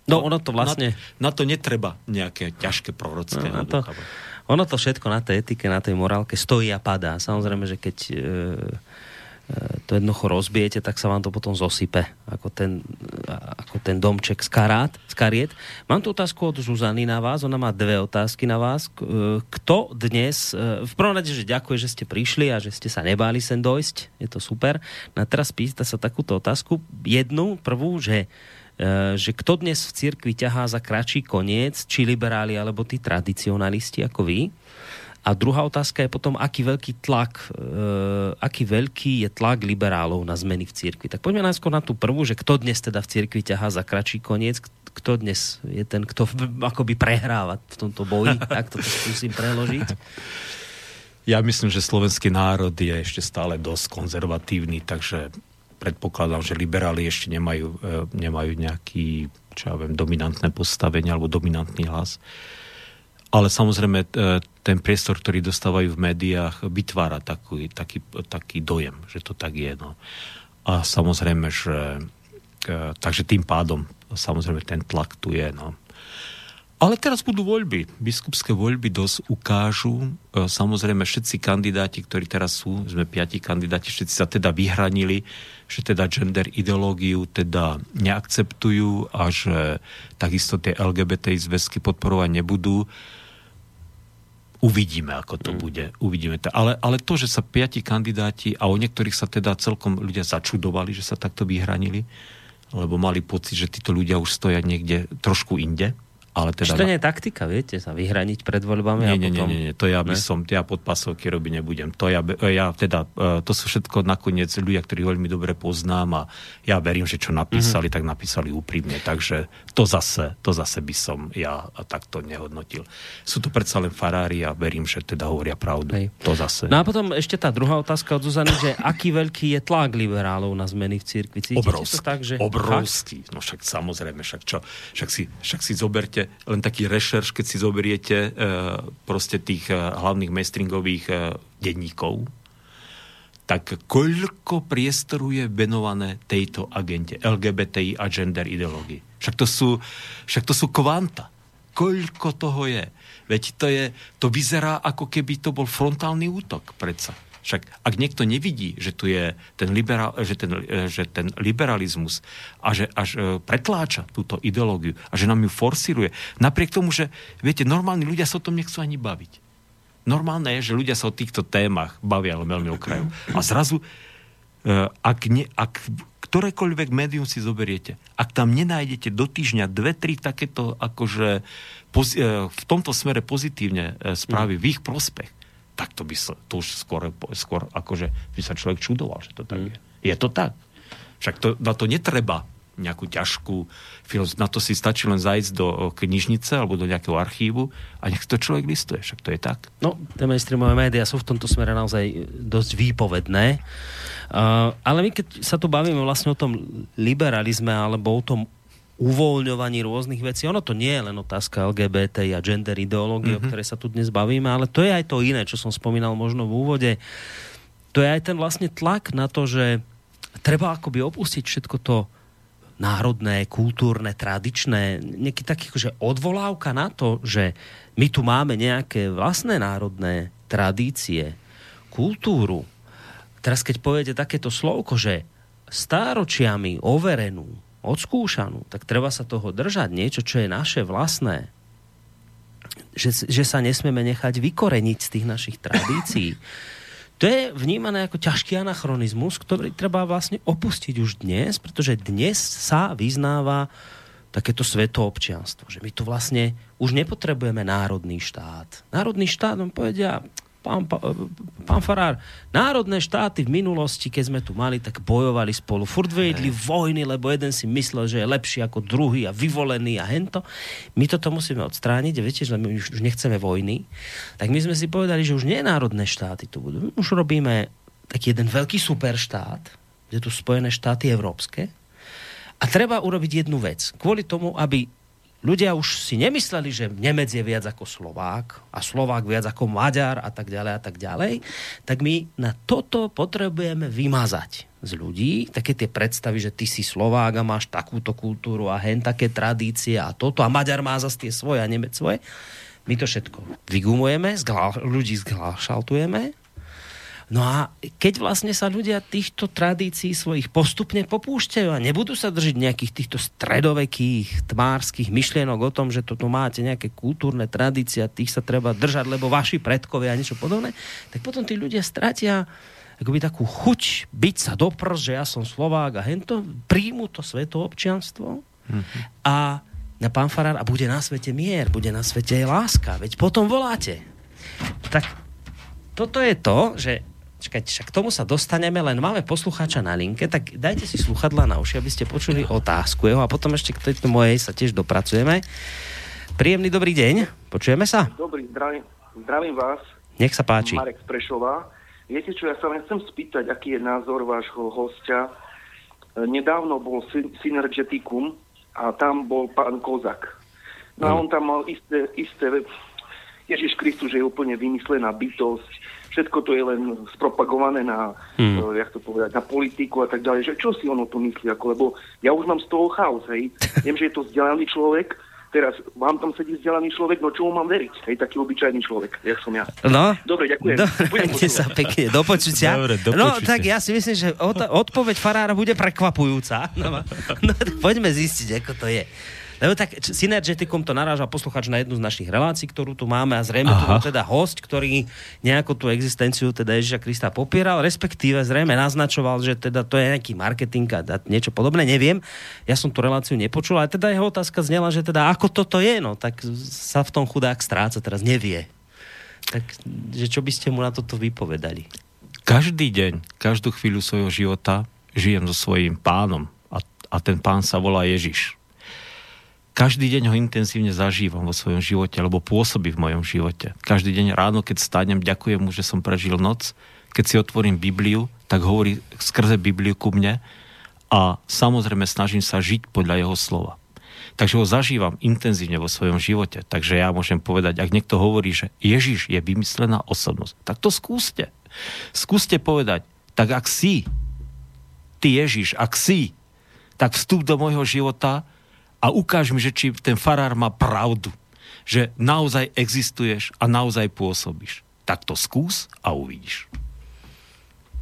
No ono to vlastne... Na, na to netreba nejaké ťažké prorocké. No, to, ono to všetko na tej etike, na tej morálke stojí a padá. Samozrejme, že keď e, to jednoducho rozbijete, tak sa vám to potom zosype, ako ten, ako ten domček z, karát, z kariet. Mám tu otázku od Zuzany na vás, ona má dve otázky na vás. E, kto dnes, v prvom rade, že ďakuje, že ste prišli a že ste sa nebáli sem dojsť, je to super. No a teraz pýta sa takúto otázku, jednu, prvú, že Eh, že kto dnes v cirkvi ťahá za kračí koniec, či liberáli alebo tí tradicionalisti ako vy. A druhá otázka je potom, aký veľký tlak, uh, aký veľký je tlak liberálov na zmeny v cirkvi. Tak poďme najskôr na tú prvú, že kto dnes teda v cirkvi ťahá za kračí koniec, kto dnes je ten, kto akoby prehráva v tomto boji, tak to skúsim preložiť. Ja myslím, že slovenský národ je ešte stále dosť konzervatívny, takže predpokladám, že liberáli ešte nemajú, e, nemajú nejaký, čo ja viem, dominantné postavenie alebo dominantný hlas. Ale samozrejme ten priestor, ktorý dostávajú v médiách, vytvára taký, taký, taký dojem, že to tak je. No. A samozrejme, že takže tým pádom samozrejme ten tlak tu je. No. Ale teraz budú voľby. Biskupské voľby dosť ukážu. E, samozrejme, všetci kandidáti, ktorí teraz sú, sme piati kandidáti, všetci sa teda vyhranili, že teda gender ideológiu teda neakceptujú a že takisto tie LGBT zväzky podporovať nebudú. Uvidíme, ako to mm. bude. Uvidíme to. Ale, ale to, že sa piati kandidáti a o niektorých sa teda celkom ľudia začudovali, že sa takto vyhranili, lebo mali pocit, že títo ľudia už stoja niekde trošku inde, ale teda... Či to nie je taktika, viete, sa vyhraniť pred voľbami nie, a potom... Nie, nie, nie, to ja by ne? som, ja pod pasovky robiť nebudem. To ja, ja teda, e, to sú všetko nakoniec ľudia, ktorí veľmi dobre poznám a ja verím, že čo napísali, mm-hmm. tak napísali úprimne, takže to zase, to zase by som ja takto nehodnotil. Sú to predsa len farári a verím, že teda hovoria pravdu. Hej. To zase. No a potom ešte tá druhá otázka od Zuzany, že aký veľký je tlak liberálov na zmeny v cirkvi? Cítite obrovský, to tak, že... obrovský. No však samozrejme, však čo, však si, však si zoberte len taký rešerš, keď si zoberiete e, proste tých e, hlavných mainstreamových e, denníkov, tak koľko priestoru je venované tejto agente LGBTI a gender ideológii. Však to sú, však to sú kvanta. Koľko toho je? Veď to, je, to vyzerá, ako keby to bol frontálny útok predsa. Však ak niekto nevidí, že tu je ten, liberál, že ten, že ten liberalizmus a že až e, pretláča túto ideológiu a že nám ju forsíruje, napriek tomu, že viete, normálni ľudia sa o tom nechcú ani baviť. Normálne je, že ľudia sa o týchto témach bavia ale veľmi okrajú. A zrazu, e, ak, ne, ak ktorékoľvek médium si zoberiete, ak tam nenájdete do týždňa dve, tri takéto akože poz, e, v tomto smere pozitívne správy v ich prospech, tak to by sa, to už skôr, skôr akože by sa človek čudoval, že to tak mm. je. Je to tak. Však to, na to netreba nejakú ťažkú filozofiu. Na to si stačí len zajsť do knižnice alebo do nejakého archívu a nech to človek listuje. Však to je tak. No, tie mainstreamové médiá sú v tomto smere naozaj dosť výpovedné. Uh, ale my keď sa tu bavíme vlastne o tom liberalizme alebo o tom uvoľňovaní rôznych vecí. Ono to nie je len otázka LGBT a gender ideológie, mm-hmm. o mhm. ktorej sa tu dnes bavíme, ale to je aj to iné, čo som spomínal možno v úvode. To je aj ten vlastne tlak na to, že treba akoby opustiť všetko to národné, kultúrne, tradičné, nejaký taký akože odvolávka na to, že my tu máme nejaké vlastné národné tradície, kultúru. Teraz keď poviete takéto slovko, že stáročiami overenú odskúšanú, tak treba sa toho držať. Niečo, čo je naše vlastné. Že, že sa nesmieme nechať vykoreniť z tých našich tradícií. To je vnímané ako ťažký anachronizmus, ktorý treba vlastne opustiť už dnes, pretože dnes sa vyznáva takéto svetoobčianstvo, že my tu vlastne už nepotrebujeme národný štát. Národný štát, on povedia, pán, pán Farár, národné štáty v minulosti, keď sme tu mali, tak bojovali spolu. Furt vedli vojny, lebo jeden si myslel, že je lepší ako druhý a vyvolený a hento. My toto musíme odstrániť, viete, že my už nechceme vojny. Tak my sme si povedali, že už nie národné štáty tu budú. Už robíme taký jeden veľký superštát, kde tu Spojené štáty európske. A treba urobiť jednu vec. Kvôli tomu, aby ľudia už si nemysleli, že Nemec je viac ako Slovák a Slovák viac ako Maďar a tak ďalej a tak ďalej, tak my na toto potrebujeme vymazať z ľudí, také tie predstavy, že ty si Slovák a máš takúto kultúru a hen také tradície a toto. A Maďar má zase tie svoje a Nemec svoje. My to všetko vygumujeme, ľudí zglášaltujeme No a keď vlastne sa ľudia týchto tradícií svojich postupne popúšťajú a nebudú sa držiť nejakých týchto stredovekých, tmárskych myšlienok o tom, že toto máte nejaké kultúrne tradície a tých sa treba držať, lebo vaši predkovia a niečo podobné, tak potom tí ľudia stratia akoby takú chuť byť sa doprs, že ja som Slovák a hento, príjmu to svetoobčianstvo mm-hmm. a na pán Farár a bude na svete mier, bude na svete aj láska, veď potom voláte. Tak toto je to, že Čakajte, však k tomu sa dostaneme, len máme poslucháča na linke, tak dajte si sluchadla na uši, aby ste počuli otázku jeho a potom ešte k tejto mojej sa tiež dopracujeme. Príjemný dobrý deň, počujeme sa? Dobrý, zdravím, zdravím vás. Nech sa páči. Marek Sprešová. Viete čo, ja sa len chcem spýtať, aký je názor vášho hostia. Nedávno bol Synergeticum a tam bol pán Kozak. No a on tam mal isté, isté Ježiš Kristus je úplne vymyslená bytosť, všetko to je len spropagované na, hmm. uh, jak to povedať, na politiku a tak ďalej, že čo si ono to myslí, ako, lebo ja už mám z toho chaos, hej. Viem, že je to vzdelaný človek, teraz vám tam sedí vzdelaný človek, no čomu mám veriť? Hej, taký obyčajný človek, jak som ja. No. Dobre, ďakujem. Dobre, sa pekne, do počutia. Dobre, do no, tak ja si myslím, že odpoveď farára bude prekvapujúca. No, no, poďme zistiť, ako to je. Lebo tak synergetikom to naráža posluchač na jednu z našich relácií, ktorú tu máme a zrejme Aha. tu teda host, ktorý nejako tú existenciu teda Ježiša Krista popieral, respektíve zrejme naznačoval, že teda to je nejaký marketing a niečo podobné, neviem. Ja som tú reláciu nepočul, ale teda jeho otázka znela, že teda ako toto je, no tak sa v tom chudák stráca, teraz nevie. Tak, že čo by ste mu na toto vypovedali? Každý deň, každú chvíľu svojho života žijem so svojím pánom a, a ten pán sa volá Ježiš každý deň ho intenzívne zažívam vo svojom živote, alebo pôsobí v mojom živote. Každý deň ráno, keď stanem, ďakujem mu, že som prežil noc. Keď si otvorím Bibliu, tak hovorí skrze Bibliu ku mne a samozrejme snažím sa žiť podľa jeho slova. Takže ho zažívam intenzívne vo svojom živote. Takže ja môžem povedať, ak niekto hovorí, že Ježiš je vymyslená osobnosť, tak to skúste. Skúste povedať, tak ak si, ty Ježiš, ak si, tak vstup do môjho života a ukáž mi, že či ten farár má pravdu, že naozaj existuješ a naozaj pôsobíš. Tak to skús a uvidíš.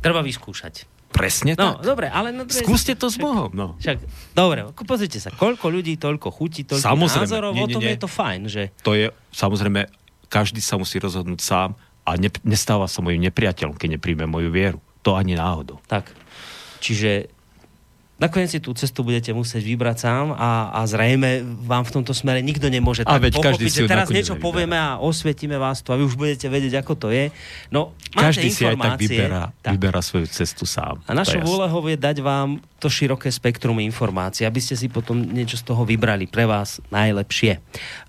Treba vyskúšať. Presne no, tak. dobre, ale... No, Skúste to s Bohom, no. Však, dobre, pozrite sa, koľko ľudí, toľko chutí, toľko samozrejme, názorov, nie, nie, o tom nie. je to fajn, že... To je, samozrejme, každý sa musí rozhodnúť sám a ne, nestáva sa mojim nepriateľom, keď nepríjme moju vieru. To ani náhodou. Tak. Čiže nakoniec si tú cestu budete musieť vybrať sám a, a zrejme vám v tomto smere nikto nemôže a tak pochopiť, že teraz niečo nevyberá. povieme a osvietime vás to a vy už budete vedieť, ako to je. No, Každý si aj tak vyberá, tak. vyberá svoju cestu sám. A našou úlohou je dať vám to široké spektrum informácií, aby ste si potom niečo z toho vybrali pre vás najlepšie.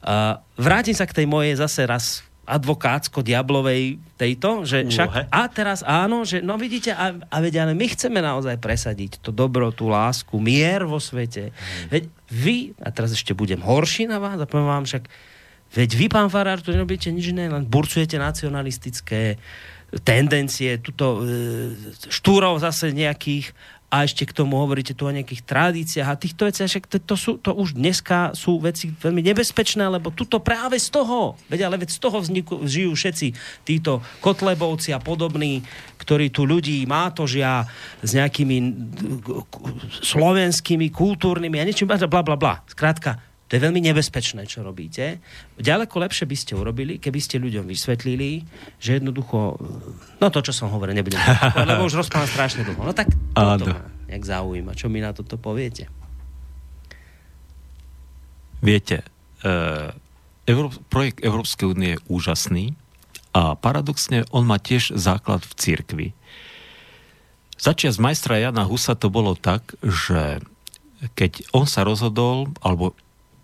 Uh, vrátim sa k tej mojej zase raz advokátsko-diablovej tejto, že však, a teraz áno, že no vidíte, a, a veď, ale my chceme naozaj presadiť to dobro, tú lásku, mier vo svete. Hmm. Veď vy, a teraz ešte budem horší na vás, a poviem vám však, veď vy, pán Farár, tu nerobíte nič iné, len burcujete nacionalistické tendencie, tuto e, štúrov zase nejakých a ešte k tomu hovoríte tu o nejakých tradíciách a týchto veciach, však to, to, sú, to už dneska sú veci veľmi nebezpečné, lebo tuto práve z toho, veď ale veď z toho vzniku, žijú všetci títo kotlebovci a podobní, ktorí tu ľudí mátožia s nejakými slovenskými, kultúrnymi a niečím, bla, bla, bla. Skrátka, to je veľmi nebezpečné, čo robíte. Ďaleko lepšie by ste urobili, keby ste ľuďom vysvetlili, že jednoducho, no to, čo som hovoril, nebudem, lebo už rozprávam strašne dlho. No tak toto ma nejak zaujíma. Čo mi na toto poviete? Viete, Euró- projekt Európskej únie je úžasný a paradoxne on má tiež základ v cirkvi. Začiat z majstra Jana Husa to bolo tak, že keď on sa rozhodol, alebo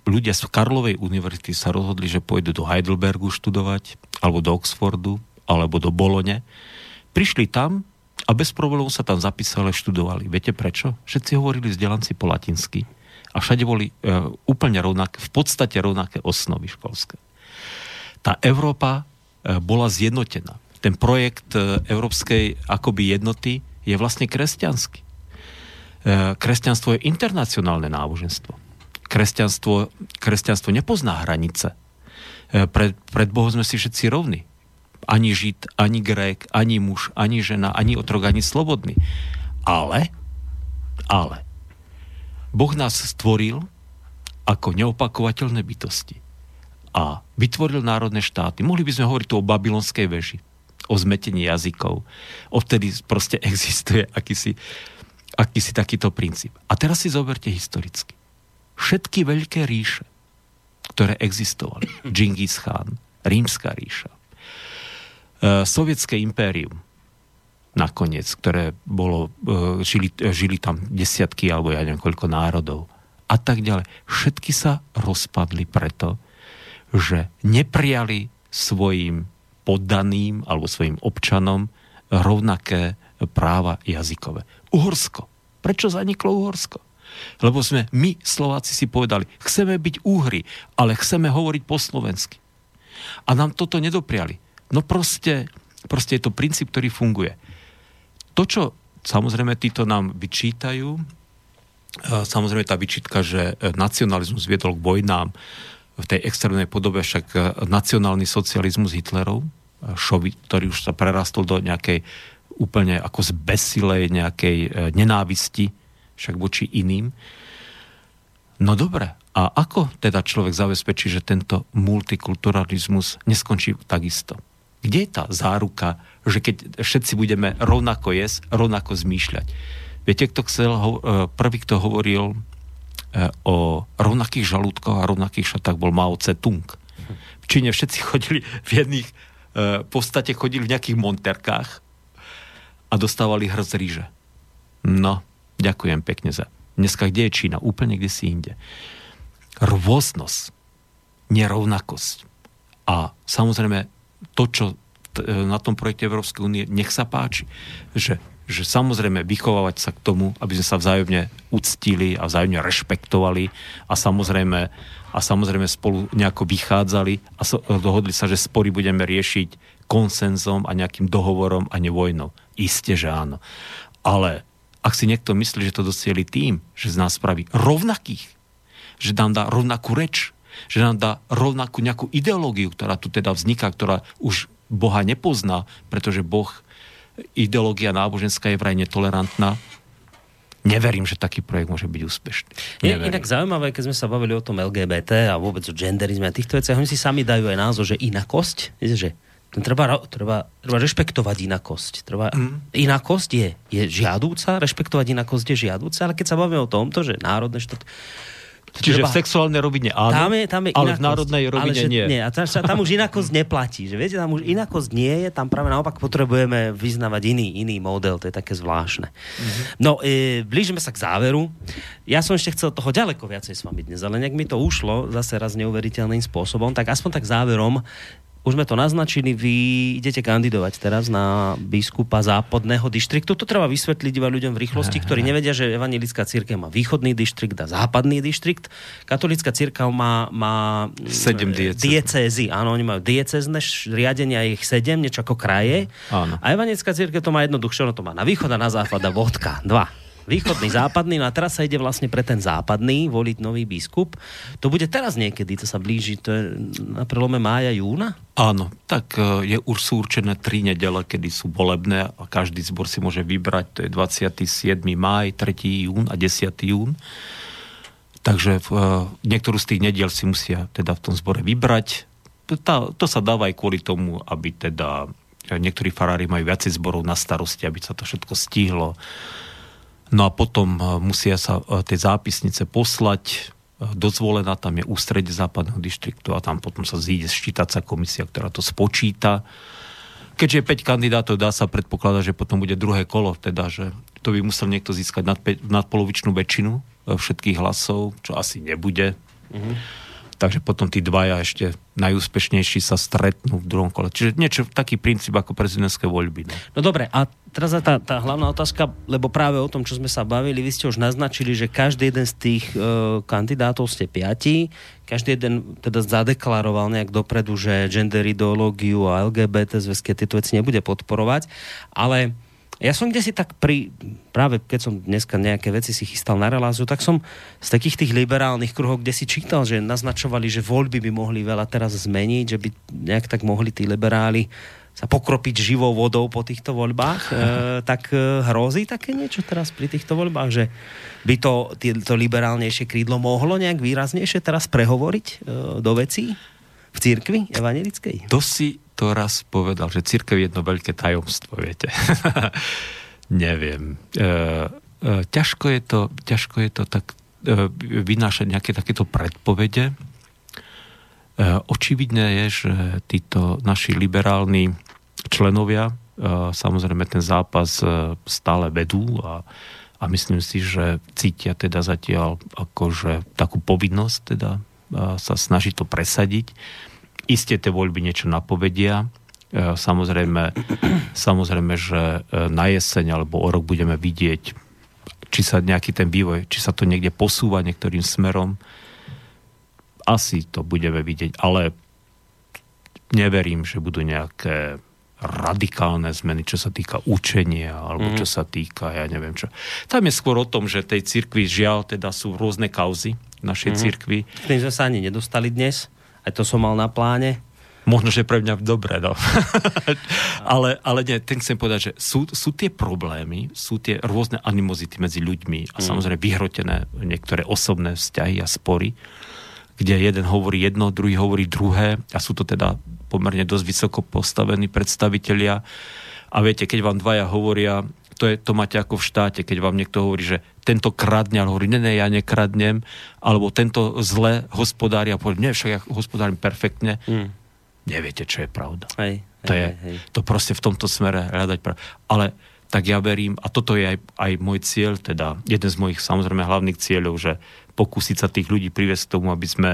ľudia z Karlovej univerzity sa rozhodli, že pôjdu do Heidelbergu študovať, alebo do Oxfordu, alebo do Bolone. Prišli tam a bez problémov sa tam zapísali a študovali. Viete prečo? Všetci hovorili vzdelanci po latinsky a všade boli e, úplne rovnaké, v podstate rovnaké osnovy školské. Tá Európa e, bola zjednotená. Ten projekt e, európskej akoby jednoty je vlastne kresťanský. E, kresťanstvo je internacionálne náboženstvo kresťanstvo, kresťanstvo nepozná hranice. E, pred, pred Bohom sme si všetci rovní. Ani Žid, ani Grék, ani muž, ani žena, ani otrok, ani slobodný. Ale, ale, Boh nás stvoril ako neopakovateľné bytosti. A vytvoril národné štáty. Mohli by sme hovoriť tu o babylonskej veži, o zmetení jazykov. Odtedy proste existuje akýsi, akýsi takýto princíp. A teraz si zoberte historicky všetky veľké ríše, ktoré existovali. Džingis Khan, Rímska ríša, e, Sovietské impérium, nakoniec, ktoré bolo, e, žili, e, žili tam desiatky alebo ja neviem koľko národov a tak ďalej. Všetky sa rozpadli preto, že neprijali svojim poddaným alebo svojim občanom rovnaké práva jazykové. Uhorsko. Prečo zaniklo Uhorsko? Lebo sme my, Slováci, si povedali, chceme byť úhry, ale chceme hovoriť po slovensky. A nám toto nedopriali. No proste, proste je to princíp, ktorý funguje. To, čo samozrejme títo nám vyčítajú, samozrejme tá vyčítka, že nacionalizmus viedol k vojnám v tej extrémnej podobe, však nacionálny socializmus Hitlerov, šovi, ktorý už sa prerastol do nejakej úplne ako zbesilej nejakej nenávisti, však voči iným. No dobre, a ako teda človek zabezpečí, že tento multikulturalizmus neskončí takisto? Kde je tá záruka, že keď všetci budeme rovnako jesť, rovnako zmýšľať? Viete, kto chcel, e, prvý, kto hovoril e, o rovnakých žalúdkoch a rovnakých šatách bol Mao Tse-tung. V Číne všetci chodili v jedných, e, v podstate chodili v nejakých monterkách a dostávali hrz ríže. No, ďakujem pekne za. Dneska kde je Čína? Úplne kde si inde rôznosť, nerovnakosť. A samozrejme to, čo na tom projekte Európskej únie, nech sa páči, že, že samozrejme vychovávať sa k tomu, aby sme sa vzájomne uctili a vzájomne rešpektovali a samozrejme, a samozrejme spolu nejako vychádzali a so, dohodli sa, že spory budeme riešiť konsenzom a nejakým dohovorom a nevojnou. Isté, že áno. Ale ak si niekto myslí, že to dosieli tým, že z nás spraví rovnakých, že nám dá rovnakú reč, že nám dá rovnakú nejakú ideológiu, ktorá tu teda vzniká, ktorá už Boha nepozná, pretože Boh, ideológia náboženská je vraj netolerantná. Neverím, že taký projekt môže byť úspešný. Je inak zaujímavé, keď sme sa bavili o tom LGBT a vôbec o genderizme a týchto veciach, oni si sami dajú aj názor, že inakosť, viete, že treba, treba, treba rešpektovať inakosť. Treba, mm. Inakosť je, je žiadúca, rešpektovať inakosť je žiadúca, ale keď sa bavíme o tomto, že národné štát, Čiže treba... v sexuálnej rovine áno, tam je, tam je ale v národnej rovine ale že, nie. nie. A tam, tam už inakosť neplatí. Že viete, tam už inakosť nie je, tam práve naopak potrebujeme vyznavať iný, iný model. To je také zvláštne. Mm-hmm. No, e, blížime sa k záveru. Ja som ešte chcel toho ďaleko viacej s vami dnes, ale nejak mi to ušlo zase raz neuveriteľným spôsobom, tak aspoň tak záverom už sme to naznačili, vy idete kandidovať teraz na biskupa západného dištriktu. To treba vysvetliť iba ľuďom v rýchlosti, ktorí nevedia, že evangelická církev má východný dištrikt a západný dištrikt. Katolická církev má, má sedem diecézy. diecézy. Áno, oni majú diecézne riadenia, ich sedem, niečo ako kraje. Áno. A evangelická církev to má jednoduchšie, ono to má na východ a na západ a vodka. Dva východný, západný, no a teraz sa ide vlastne pre ten západný voliť nový biskup. To bude teraz niekedy, to sa blíži, to je na prelome mája, júna? Áno, tak e, je už sú určené tri nedele, kedy sú volebné a každý zbor si môže vybrať, to je 27. máj, 3. jún a 10. jún. Takže uh, niektorú z tých nediel si musia teda v tom zbore vybrať. Tá, to sa dáva aj kvôli tomu, aby teda e, niektorí farári majú viacej zborov na starosti, aby sa to všetko stihlo No a potom e, musia sa e, tie zápisnice poslať e, dozvolená, tam je ústredie západného dištriktu a tam potom sa zíde ščítacia komisia, ktorá to spočíta. Keďže je 5 kandidátov, dá sa predpokladať, že potom bude druhé kolo, teda, že to by musel niekto získať nad, nadpolovičnú väčšinu všetkých hlasov, čo asi nebude. Mm-hmm takže potom tí dvaja ešte najúspešnejší sa stretnú v druhom kole. Čiže niečo, taký princíp ako prezidentské voľby. No, no dobre, a teraz tá, tá hlavná otázka, lebo práve o tom, čo sme sa bavili, vy ste už naznačili, že každý jeden z tých e, kandidátov ste piati, každý jeden teda zadeklaroval nejak dopredu, že gender ideológiu a LGBT zväzky tieto veci nebude podporovať, ale ja som kde si tak pri, práve keď som dneska nejaké veci si chystal na reláciu, tak som z takých tých liberálnych kruhov, kde si čítal, že naznačovali, že voľby by mohli veľa teraz zmeniť, že by nejak tak mohli tí liberáli sa pokropiť živou vodou po týchto voľbách, e, tak e, hrozí také niečo teraz pri týchto voľbách, že by to, to liberálnejšie krídlo mohlo nejak výraznejšie teraz prehovoriť e, do vecí v církvi evangelickej? To si to raz povedal, že církev je jedno veľké tajomstvo, viete. Neviem. E, e, ťažko, je to, ťažko je to tak e, vynášať nejaké takéto predpovede. E, očividné je, že títo naši liberálni členovia e, samozrejme ten zápas e, stále vedú a, a myslím si, že cítia teda zatiaľ akože takú povinnosť teda sa snažiť to presadiť. Isté tie voľby niečo napovedia. E, samozrejme, samozrejme, že e, na jeseň alebo o rok budeme vidieť, či sa nejaký ten vývoj, či sa to niekde posúva niektorým smerom. Asi to budeme vidieť, ale neverím, že budú nejaké radikálne zmeny, čo sa týka učenia, alebo mm. čo sa týka, ja neviem čo. Tam je skôr o tom, že tej cirkvi žiaľ teda sú rôzne kauzy našej mm. cirkvi. K tým sme sa ani nedostali dnes, aj to som mal na pláne. Možno, že pre mňa dobre, no. ale, ale nie, ten chcem povedať, že sú, sú tie problémy, sú tie rôzne animozity medzi ľuďmi a mm. samozrejme vyhrotené niektoré osobné vzťahy a spory, kde jeden hovorí jedno, druhý hovorí druhé a sú to teda pomerne dosť vysoko postavení predstavitelia. A viete, keď vám dvaja hovoria, to, je, to máte ako v štáte, keď vám niekto hovorí, že tento kradne, ale hovorí, ne, ne, ja nekradnem, alebo tento zle hospodári a povie, ne, však ja hospodárim perfektne. Mm. Neviete, čo je pravda. Hej, to je hej, hej. to proste v tomto smere hľadať pravdu. Ale tak ja verím, a toto je aj, aj môj cieľ, teda jeden z mojich samozrejme hlavných cieľov, že pokúsiť sa tých ľudí priviesť k tomu, aby sme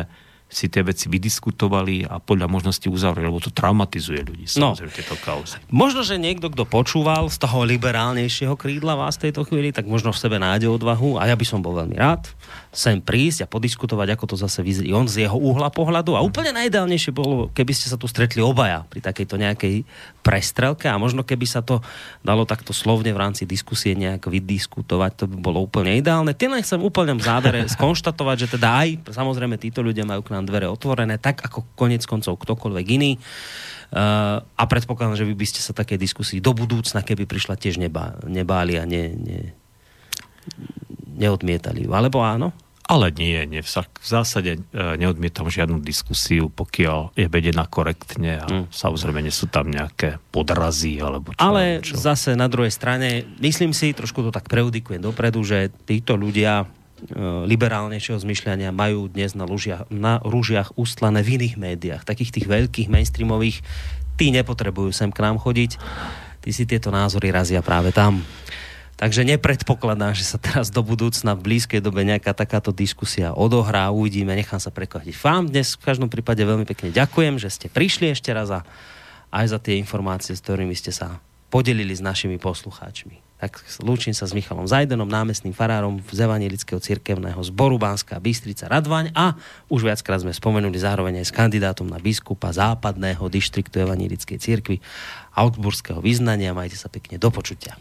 si tie veci vydiskutovali a podľa možnosti uzavreli, lebo to traumatizuje ľudí, no. tieto kauzy. Možno, že niekto, kto počúval z toho liberálnejšieho krídla vás v tejto chvíli, tak možno v sebe nájde odvahu a ja by som bol veľmi rád sem prísť a podiskutovať, ako to zase vyzerá on z jeho uhla pohľadu a úplne najideálnejšie bolo, keby ste sa tu stretli obaja pri takejto nejakej prestrelke a možno keby sa to dalo takto slovne v rámci diskusie nejak vydiskutovať, to by bolo úplne ideálne. Tým len chcem úplne v závere skonštatovať, že teda aj samozrejme títo ľudia majú k nám dvere otvorené, tak ako konec koncov ktokoľvek iný. Uh, a predpokladám, že vy by ste sa také diskusii do budúcna, keby prišla tiež nebá, nebáli a ne, ne, neodmietali ju. Alebo áno? Ale nie, nie. V zásade e, neodmietam žiadnu diskusiu, pokiaľ je vedená korektne a mm. samozrejme nie sú tam nejaké podrazy alebo čo. Ale čo. zase na druhej strane, myslím si, trošku to tak preudikujem dopredu, že títo ľudia E, liberálnejšieho zmyšľania majú dnes na, lužiach, na rúžiach ustlané v iných médiách, takých tých veľkých mainstreamových, tí nepotrebujú sem k nám chodiť, tí si tieto názory razia práve tam. Takže nepredpokladám, že sa teraz do budúcna v blízkej dobe nejaká takáto diskusia odohrá, uvidíme, nechám sa prekvadiť. Vám dnes v každom prípade veľmi pekne ďakujem, že ste prišli ešte raz a aj za tie informácie, s ktorými ste sa podelili s našimi poslucháčmi tak lúčim sa s Michalom Zajdenom, námestným farárom z Evangelického cirkevného zboru Banská Bystrica Radvaň a už viackrát sme spomenuli zároveň aj s kandidátom na biskupa západného dištriktu Evangelickej cirkvi Augsburského vyznania. Majte sa pekne do počutia.